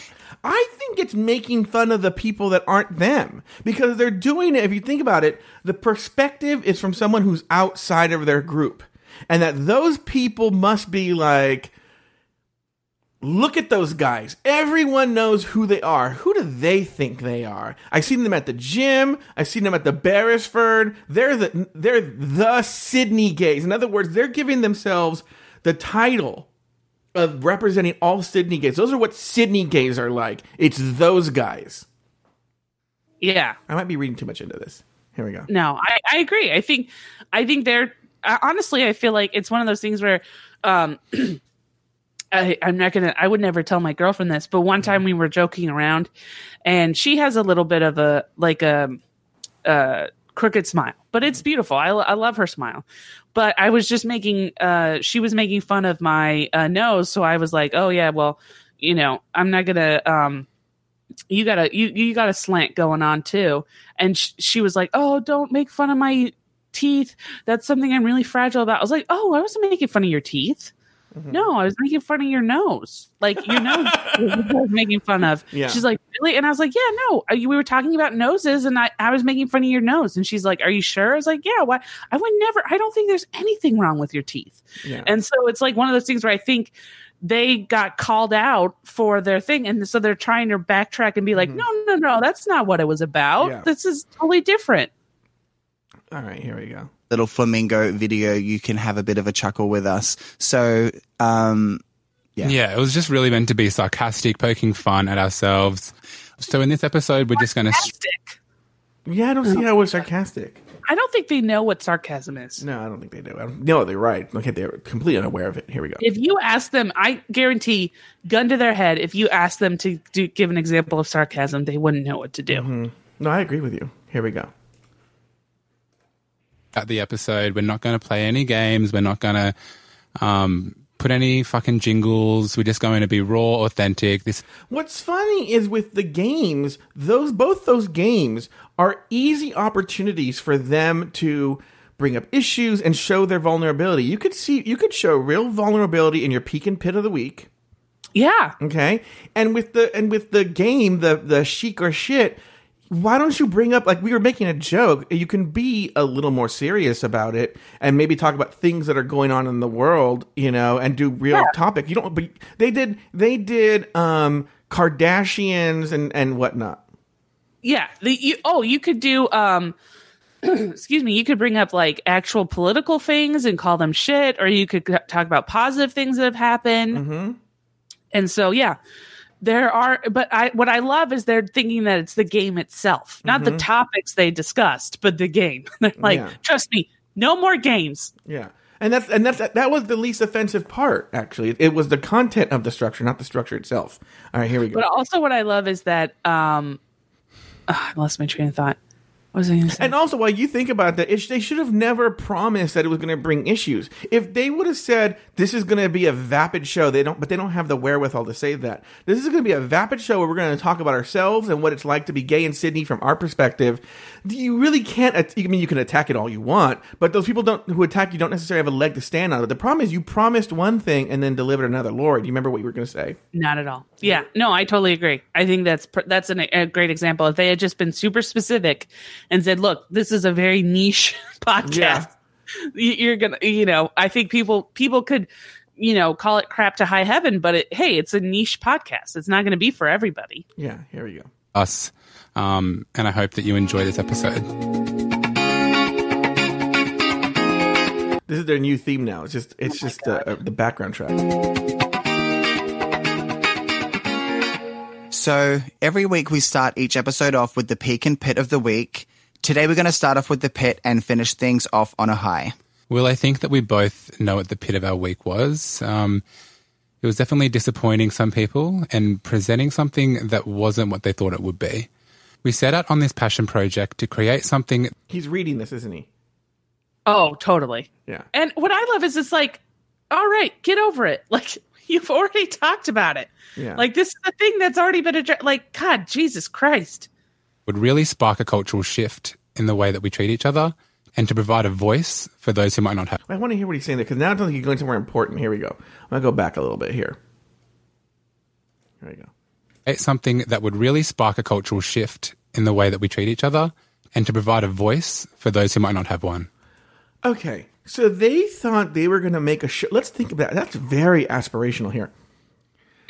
I think it's making fun of the people that aren't them because they're doing it. If you think about it, the perspective is from someone who's outside of their group, and that those people must be like, look at those guys. Everyone knows who they are. Who do they think they are? I've seen them at the gym. I've seen them at the Beresford. They're the they're the Sydney gays. In other words, they're giving themselves the title of representing all Sydney gays. Those are what Sydney gays are like. It's those guys. Yeah, I might be reading too much into this. Here we go. no, I, I agree. I think I think they're honestly. I feel like it's one of those things where. um [CLEARS THROAT] I, I'm not gonna. I would never tell my girlfriend this, but one time we were joking around, and she has a little bit of a like a, a crooked smile, but it's beautiful. I, I love her smile. But I was just making. Uh, she was making fun of my uh, nose, so I was like, "Oh yeah, well, you know, I'm not gonna." Um, you got a you you got a slant going on too, and sh- she was like, "Oh, don't make fun of my teeth. That's something I'm really fragile about." I was like, "Oh, I wasn't making fun of your teeth." No, I was making fun of your nose. Like your nose [LAUGHS] I was making fun of. Yeah. She's like, really? And I was like, yeah, no. Uh, We were talking about noses and I, I was making fun of your nose. And she's like, are you sure? I was like, yeah, why? I would never, I don't think there's anything wrong with your teeth. Yeah. And so it's like one of those things where I think they got called out for their thing. And so they're trying to backtrack and be like, no, no, no, that's not what it was about. Yeah. This is totally different. All right, here we go. little flamingo video you can have a bit of a chuckle with us so um Yeah. Yeah, it was just really meant to be sarcastic, poking fun at ourselves. So in this episode, we're just going to. Sarcastic. Yeah, I don't see how we're sarcastic. I don't think they know what sarcasm is. No, I don't think they do. I don't, no, they're right. Okay, they're completely unaware of it. Here we go. If you ask them, I guarantee, gun to their head, if you ask them to do, give an example of sarcasm, they wouldn't know what to do. No, I agree with you. Here we go. At the episode. We're not going to play any games. We're not going to um, put any fucking jingles. We're just going to be raw, authentic. This What's funny is with the games, those both those games are easy opportunities for them to bring up issues and show their vulnerability. You could see you could show real vulnerability in your peak and pit of the week. Yeah. Okay. And with the and with the game, the the chic or shit, why don't you bring up like we were making a joke? You can be a little more serious about it and maybe talk about things that are going on in the world, you know, and do real topic. You don't but they did they did um Kardashians and and whatnot. Yeah. The, you, oh, you could do, um, [CLEARS THROAT] excuse me, you could bring up like actual political things and call them shit, or you could talk about positive things that have happened. Mm-hmm. And so, yeah, there are, but I, what I love is they're thinking that it's the game itself, not the topics they discussed, but the game. [LAUGHS] They're like, Mm-hmm. Yeah. trust me, no more games. Yeah. And that's and that's that was the least offensive part actually. It was the content of the structure, not the structure itself. All right, here we go. But also, what I love is that, um, ah, [SIGHS] I lost my train of thought. What was I going to say? And also, while you think about that, it, they should have never promised that it was going to bring issues. If they would have said this is going to be a vapid show, they don't, but they don't have the wherewithal to say that. This is going to be a vapid show where we're going to talk about ourselves and what it's like to be gay in Sydney from our perspective. You really can't. at- I mean, you can attack it all you want, but those people don't who attack you don't necessarily have a leg to stand on. But the problem is, you promised one thing and then delivered another. Lord, do you remember what you were going to say? Not at all. Yeah, no, I totally agree. I think that's pr- that's an, a great example. If they had just been super specific and said, "Look, this is a very niche [LAUGHS] podcast," Yeah. you- you're gonna, you know, I think people people could, you know, call it crap to high heaven, but it, hey, it's a niche podcast. It's not going to be for everybody. Yeah, here we go. us, um, and I hope that you enjoy this episode. This is their new theme now. It's just it's just uh, uh, the background track. So every week we start each episode off with the peak and pit of the week. Today we're going to start off with the pit and finish things off on a high. Well, I think that we both know what the pit of our week was. Um, it was definitely disappointing some people and presenting something that wasn't what they thought it would be. We set out on this passion project to create something He's reading this, isn't he? Oh, totally. Yeah. And what I love is it's like, all right, get over it. [LAUGHS] Like You've already talked about it. Yeah. Like this is the thing that's already been addressed. Like God, Jesus Christ. Would really spark a cultural shift in the way that we treat each other and to provide a voice for those who might not have. I want to hear what he's saying there because now I don't think he's going somewhere important. Here we go. I'm gonna go back a little bit here. Here we go. It's something that would really spark a cultural shift in the way that we treat each other and to provide a voice for those who might not have one. Okay, so they thought they were going to make a show. Let's think about that. that's very aspirational here.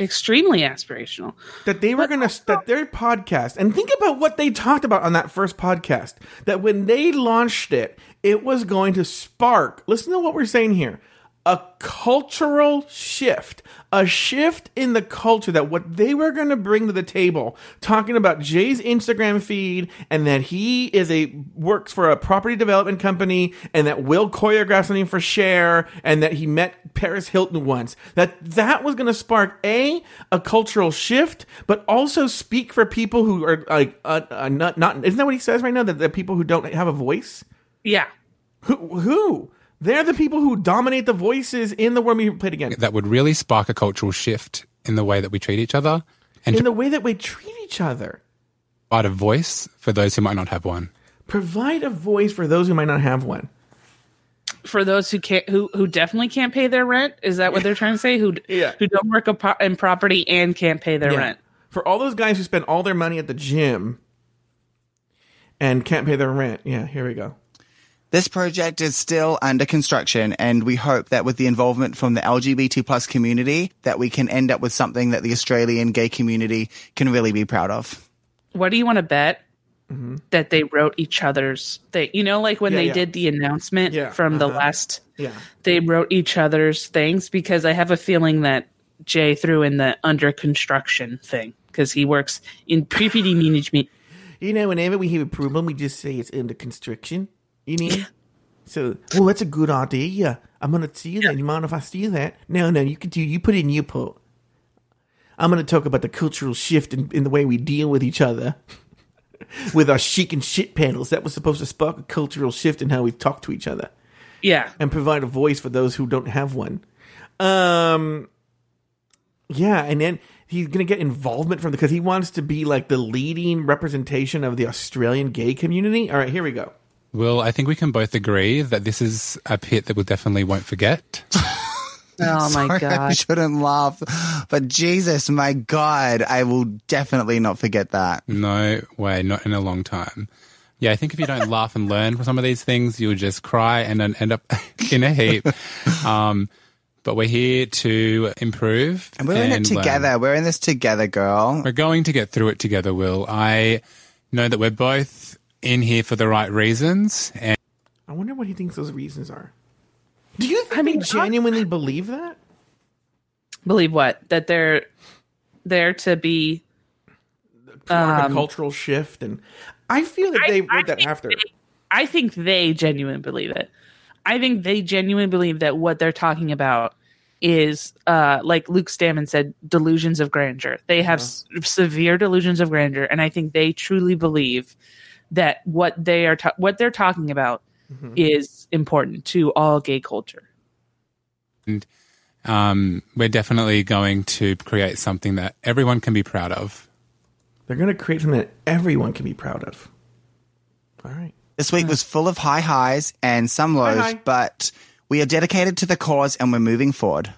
Extremely aspirational. That they were going to that their podcast and think about what they talked about on that first podcast. That when they launched it, it was going to spark. Listen to what we're saying here. A cultural shift, a shift in the culture that what they were going to bring to the table, talking about Jay's Instagram feed and that he is a works for a property development company and that Will choreograph something for Cher and that he met Paris Hilton once. That that was going to spark a a cultural shift, but also speak for people who are like uh, uh, not not. Isn't that what he says right now? That the people who don't have a voice. Yeah. Who? Who? They're the people who dominate the voices in the world. We play it again. That would really spark a cultural shift in the way that we treat each other and In to the way that we treat each other. provide a voice for those who might not have one. Provide a voice for those who might not have one. For those who can't, who who definitely can't pay their rent, is that what they're trying to say? Who [LAUGHS] Yeah. who don't work a pro- in property and can't pay their Yeah. rent. For all those guys who spend all their money at the gym and can't pay their rent. Yeah, here we go. This project is still under construction and we hope that with the involvement from the LGBT plus community that we can end up with something that the Australian gay community can really be proud of. What do you want to bet? That they wrote each other's thing. You know, like when Mm-hmm. Yeah, they yeah. did the announcement Yeah, from the uh-huh. last, Yeah. they wrote each other's things because I have a feeling that Jay threw in the under construction thing because he works in property management. You know, whenever we have a problem, we just say it's under construction. You know? so, well, that's a good idea. I'm going to steal that. You mind if I steal that? No, no, you can do You put it in your pot. I'm going to talk about the cultural shift in, in the way we deal with each other. [LAUGHS] with our chic and shit panels. That was supposed to spark a cultural shift in how we talk to each other. Yeah. and provide a voice for those who don't have one. Um, yeah, and then he's gonna get involvement from because he wants to be like the leading representation of the Australian gay community. All right, here we go. Well, I think we can both agree that this is a pit that we definitely won't forget. [LAUGHS] Oh my Sorry, I shouldn't laugh, but Jesus, my God, I will definitely not forget that. No way, not in a long time. Yeah, I think if you don't laugh and learn from some of these things, you'll just cry and then end up [LAUGHS] in a heap. Um, but we're here to improve. And we're in it learn. together. We're in this together, girl. We're going to get through it together, Will. I know that we're both in here for the right reasons. And I wonder what he thinks those reasons are. Do you think I mean, they genuinely believe that? Believe what? That they're there to be Like Um, a cultural shift, and I feel that I- they I wrote that after. they- I think they genuinely believe it. I think they genuinely believe that what they're talking about is, uh, like Luke Stammen said, delusions of grandeur. They have s- severe delusions of grandeur, and I think they truly believe that what they are ta- what they're talking about is important to all gay culture. um, we're definitely going to create something that everyone can be proud of. They're going to create something that everyone can be proud of. All right. This week was full of high highs and some lows, Hi, hi. but we are dedicated to the cause and we're moving forward.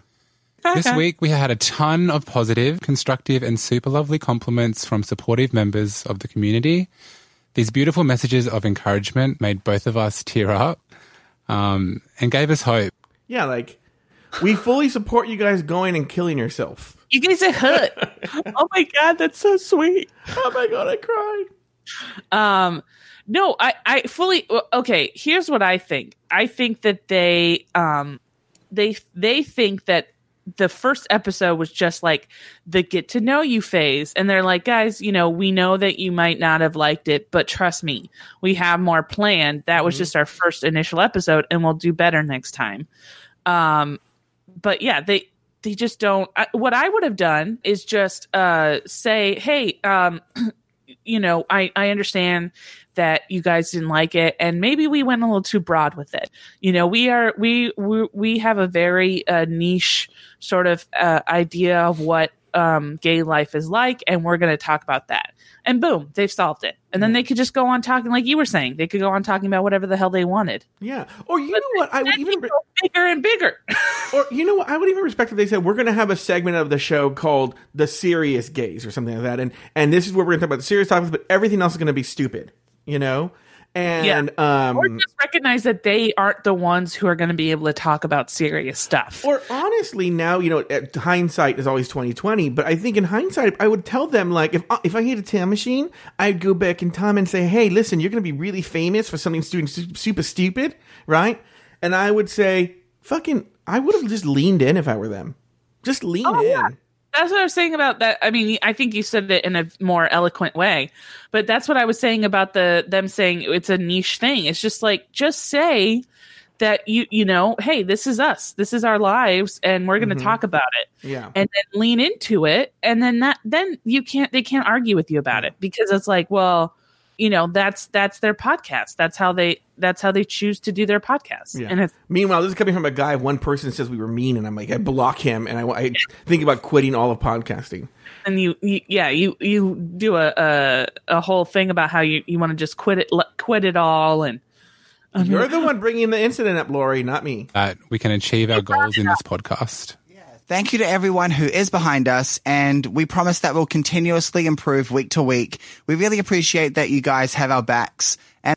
This week, we had a ton of positive, constructive, and super lovely compliments from supportive members of the community. These beautiful messages of encouragement made both of us tear up um, and gave us hope. Yeah, like we fully support you guys going and killing yourself. You guys are hurt. [LAUGHS] oh my god, that's so sweet. Oh my god, I cried. Um, no, I, I fully okay. Here's what I think. I think that they, um, they, they think that the first episode was just like the get to know you phase, and they're like, guys, you know, we know that you might not have liked it, but trust me, we have more planned. That was just our first initial episode, and we'll do better next time. Um, but yeah, they they just don't. I, what I would have done is just uh say, hey, um. [CLEARS THROAT] you know, I I understand that you guys didn't like it, and maybe we went a little too broad with it. You know, we are we we, we have a very uh, niche sort of uh, idea of what um, gay life is like, and we're going to talk about that. And boom, they've solved it. And then they could just go on talking, like you were saying, they could go on talking about whatever the hell they wanted. Yeah. Or you know what? I would even. go bigger and bigger. [LAUGHS] Or you know what? I would even respect if they said we're going to have a segment of the show called "The Serious Gays" or something like that, and and this is where we're going to talk about the serious topics, but everything else is going to be stupid. You know. And um, or just recognize that they aren't the ones who are going to be able to talk about serious stuff. Or honestly, now you know, hindsight is always twenty twenty. But I think in hindsight, I would tell them like, if if I had a time machine, I'd go back in time and say, "Hey, listen, you're going to be really famous for something doing super stupid, right?" And I would say, "Fucking, I would have just leaned in if I were them. Just lean Oh, in." yeah. That's what I was saying about that. I mean, I think you said it in a more eloquent way, but that's what I was saying about the them saying it's a niche thing. It's just like just say that you you know, hey, this is us, this is our lives, and we're going to mm-hmm. talk about it, Yeah. and then lean into it, and then that then you can't they can't argue with you about it because it's like, well, you know, that's that's their podcast. That's how they that's how they choose to do their podcast, Yeah. and it's Meanwhile, this is coming from a guy. One person says we were mean, and I'm like, I block him, and I, I think about quitting all of podcasting. and you, you yeah you you do a, a a whole thing about how you you want to just quit it le- quit it all and um, You're the one bringing the incident up, Lauri, not me. That we can achieve our goals in this podcast. Thank you to everyone who is behind us, and we promise that we'll continuously improve week to week. We really appreciate that you guys have our backs. And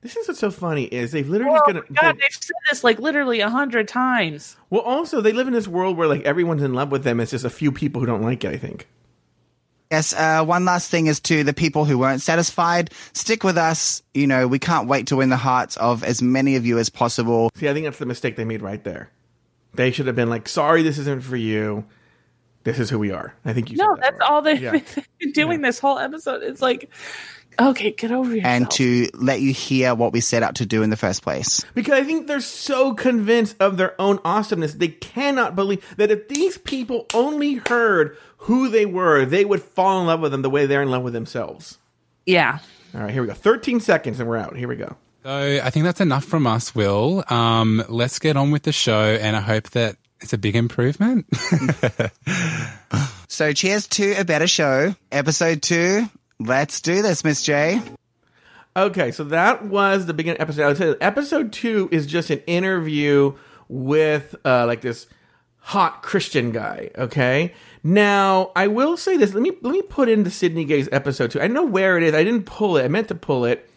This is what's so funny is they've literally oh just gonna. god they- they've said this like literally a hundred times well, also they live in this world where like everyone's in love with them. It's just a few people who don't like it. I think. yes, uh, one last thing is to the people who weren't satisfied, stick with us. You know, we can't wait to win the hearts of as many of you as possible. See, I think that's the mistake they made right there. They should have been like, "Sorry, this isn't for you. This is who we are." I think you. no said that that's right. all they've Yeah. been [LAUGHS] doing this whole episode it's like okay get over yourself And to let you hear what we set out to do in the first place. Because I think they're so convinced of their own awesomeness, they cannot believe that if these people only heard who they were, they would fall in love with them the way they're in love with themselves. yeah All right, here we go. 13 seconds and we're out. Here we go. So I think that's enough from us, Will. Um, let's get on with the show, and I hope that it's a big improvement. [LAUGHS] So cheers to a better show. Episode two. Let's do this, Miss J. Okay, so that was the beginning episode. Episode two is just an interview with uh, like this hot Christian guy. Okay, now I will say this. Let me let me put into Sydney Gay's episode two. I know where it is. I didn't pull it. I meant to pull it,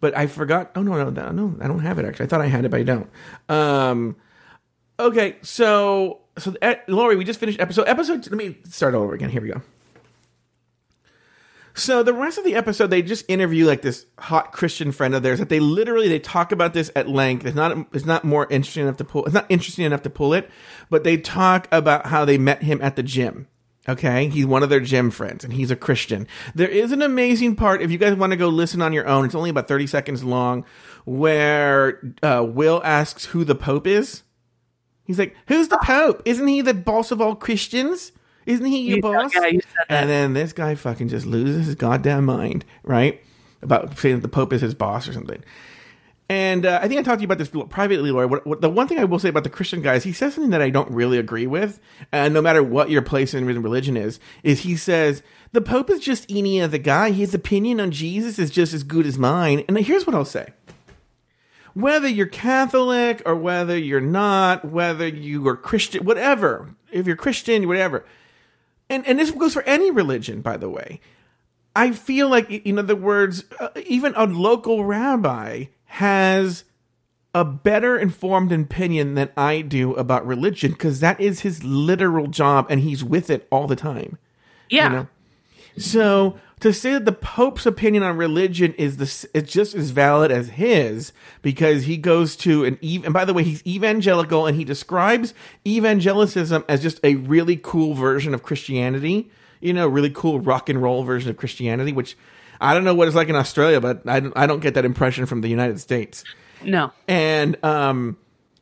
but I forgot. Oh no, no, no, no! I don't have it actually. I thought I had it, but I don't. Um, okay, so so uh, Lauri, we just finished episode episode. Let me start all over again. Here we go. So the rest of the episode, they just interview like this hot Christian friend of theirs that they literally they talk about this at length. It's not it's not more interesting enough to pull. It's not interesting enough to pull it, but they talk about how they met him at the gym. Okay, he's one of their gym friends, and he's a Christian. There is an amazing part if you guys want to go listen on your own. It's only about thirty seconds long, where uh, Will asks who the Pope is. He's like, "Who's the Pope? Isn't he the boss of all Christians? Isn't he your You- boss?" yeah, you. And then this guy fucking just loses his goddamn mind, right? About saying that the Pope is his boss or something. And uh, I think I talked to you about this privately, Laura. What, what, the one thing I will say about the Christian guy is he says something that I don't really agree with. And no matter what your place in religion is, is he says the Pope is just any other guy. His opinion on Jesus is just as good as mine. And here's what I'll say: whether you're Catholic or whether you're not, whether you are Christian, whatever, if you're Christian, whatever, and and this goes for any religion, by the way. I feel like, in other words, uh, even a local rabbi has a better informed opinion than I do about religion because that is his literal job and he's with it all the time. yeah You know? So to say that the Pope's opinion on religion is the it's just as valid as his because he goes to an and by the way he's evangelical and he describes evangelicism as just a really cool version of Christianity. You know, really cool rock and roll version of Christianity, which I don't know what it's like in Australia, but I don't, I don't get that impression from the United States no and um,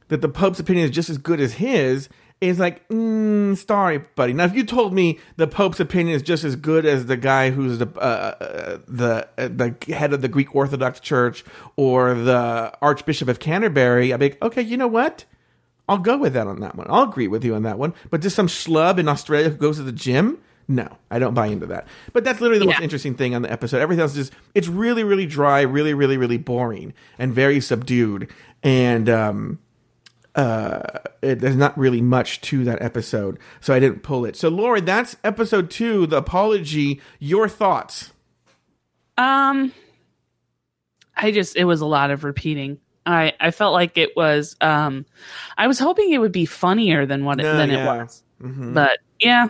that the Pope's opinion is just as good as his. Is like, mm, sorry, buddy. Now, if you told me the Pope's opinion is just as good as the guy who's the uh, uh, the uh, the head of the Greek Orthodox Church or the Archbishop of Canterbury, I'd be like, okay, you know what? I'll go with that on that one. I'll agree with you on that one. But just some schlub in Australia who goes to the gym, no, I don't buy into that. But that's literally the most interesting thing on the episode. Everything else is it's really, really dry, really, really, really boring, and very subdued. And um, uh, it, there's not really much to that episode, so I didn't pull it. So, Lauri, that's episode two, the apology. Your thoughts? Um, I just it was a lot of repeating. I I felt like it was. Um, I was hoping it would be funnier than what it, No, than yeah. it was. But yeah,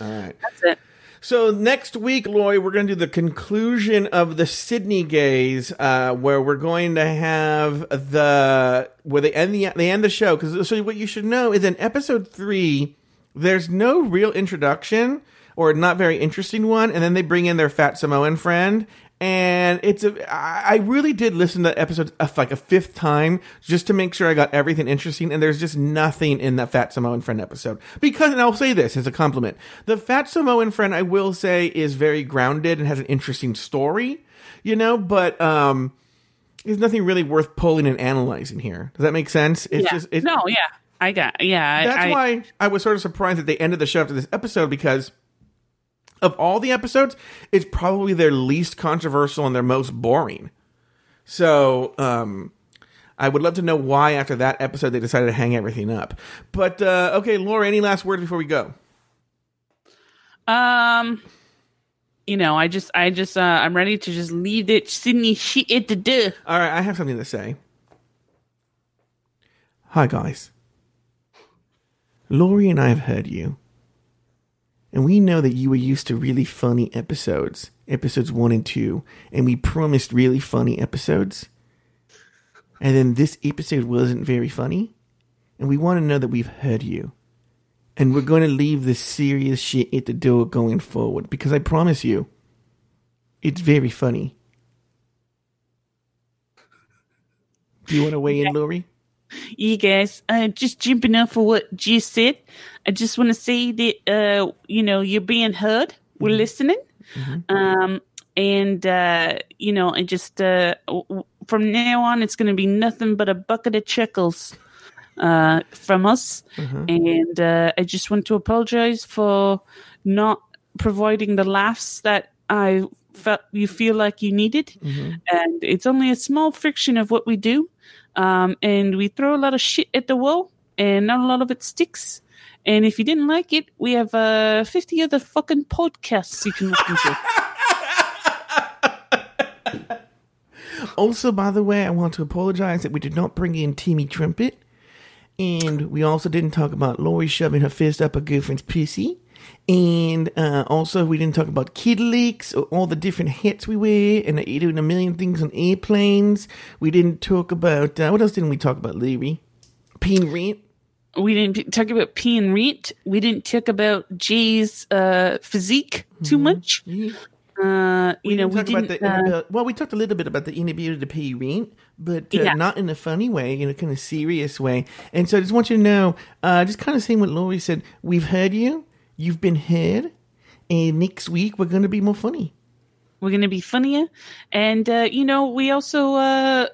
All right. that's it. So next week, Lauri, we're going to do the conclusion of the Sydney gays, uh, where we're going to have the where they end the they end the show. Because so what you should know is in episode three, there's no real introduction or not very interesting one, and then they bring in their fat Samoan friend. And it's a I really did listen to episodes like a fifth time just to make sure I got everything interesting. And there's just nothing in that Fat Samoan Friend episode. Because, and I'll say this as a compliment, the Fat Samoan Friend, I will say, is very grounded and has an interesting story, you know, but, um, there's nothing really worth pulling and analyzing here. Does that make sense? It's yeah. just, it's, no, yeah, I got yeah. That's I, why I was sort of surprised that they ended the show after this episode because of all the episodes, it's probably their least controversial and their most boring. So, um, I would love to know why after that episode they decided to hang everything up. But uh, okay, Laura, any last words before we go? Um, you know, I just, I just, uh, I'm ready to just leave it Sydney She it the door. All right, I have something to say. Hi, guys. Laurie and I have heard you. And we know that you were used to really funny episodes, episodes one and two, and we promised really funny episodes. And then this episode wasn't very funny. And we want to know that we've heard you. And we're going to leave the serious shit at the door going forward because I promise you, it's very funny. Do you want to weigh in, Lauri? You guys uh just jumping off of what G said. I just want to say that uh you know you're being heard. We're listening. Um and uh you know and just uh from now on it's going to be nothing but a bucket of chuckles uh from us. And uh i just want to apologize for not providing the laughs that i felt you feel like you needed. And it's only a small friction of what we do um, and we throw a lot of shit at the wall, and not a lot of it sticks. And if you didn't like it, we have uh, 50 other fucking podcasts you can listen to. [LAUGHS] Also, by the way, I want to apologize that we did not bring in Timmy Trumpet. And we also didn't talk about Lauri shoving her fist up her girlfriend's pussy. And uh, also, we didn't talk about kid leaks or all the different hats we wear and uh, doing a million things on airplanes. We didn't talk about, uh, what else didn't we talk about, Larry? Peen rent. we didn't talk about P and Rent. We didn't talk about Jay's uh, physique too much. Uh, you know, we didn't talk didn't. about the uh, well, we talked a little bit about the inability to pay rent, but uh, Yeah. not in a funny way, in a kind of serious way. And so I just want you to know, uh, just kind of saying what Lauri said. We've heard you. You've been heard. And next week we're going to be more funny. we're going to be funnier and uh, you know we also uh,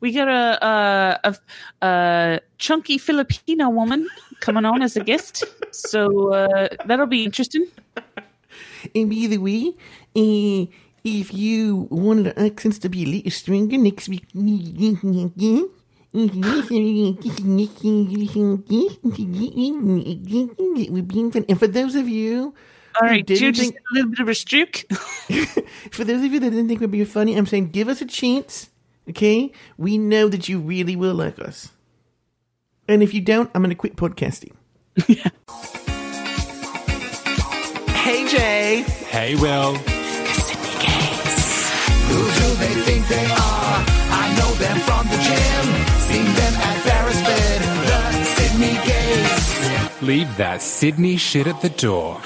we got a, a, a, a chunky filipino woman coming on as a guest so uh, that'll be interesting And by the way, uh, if you wanted the accents to be a little stronger next week, it would be fun. And for those of you all who didn't just think- a little bit of a stroke [LAUGHS] For those of you that didn't think it would be funny, I'm saying give us a chance. Okay? We know that you really will like us. And if you don't, I'm going to quit podcasting. [LAUGHS] Hey, Jay. Hey, Will. Sydney Gays. Who do they think they are? I know them from the gym. The Sydney. Leave that Sydney shit at the door.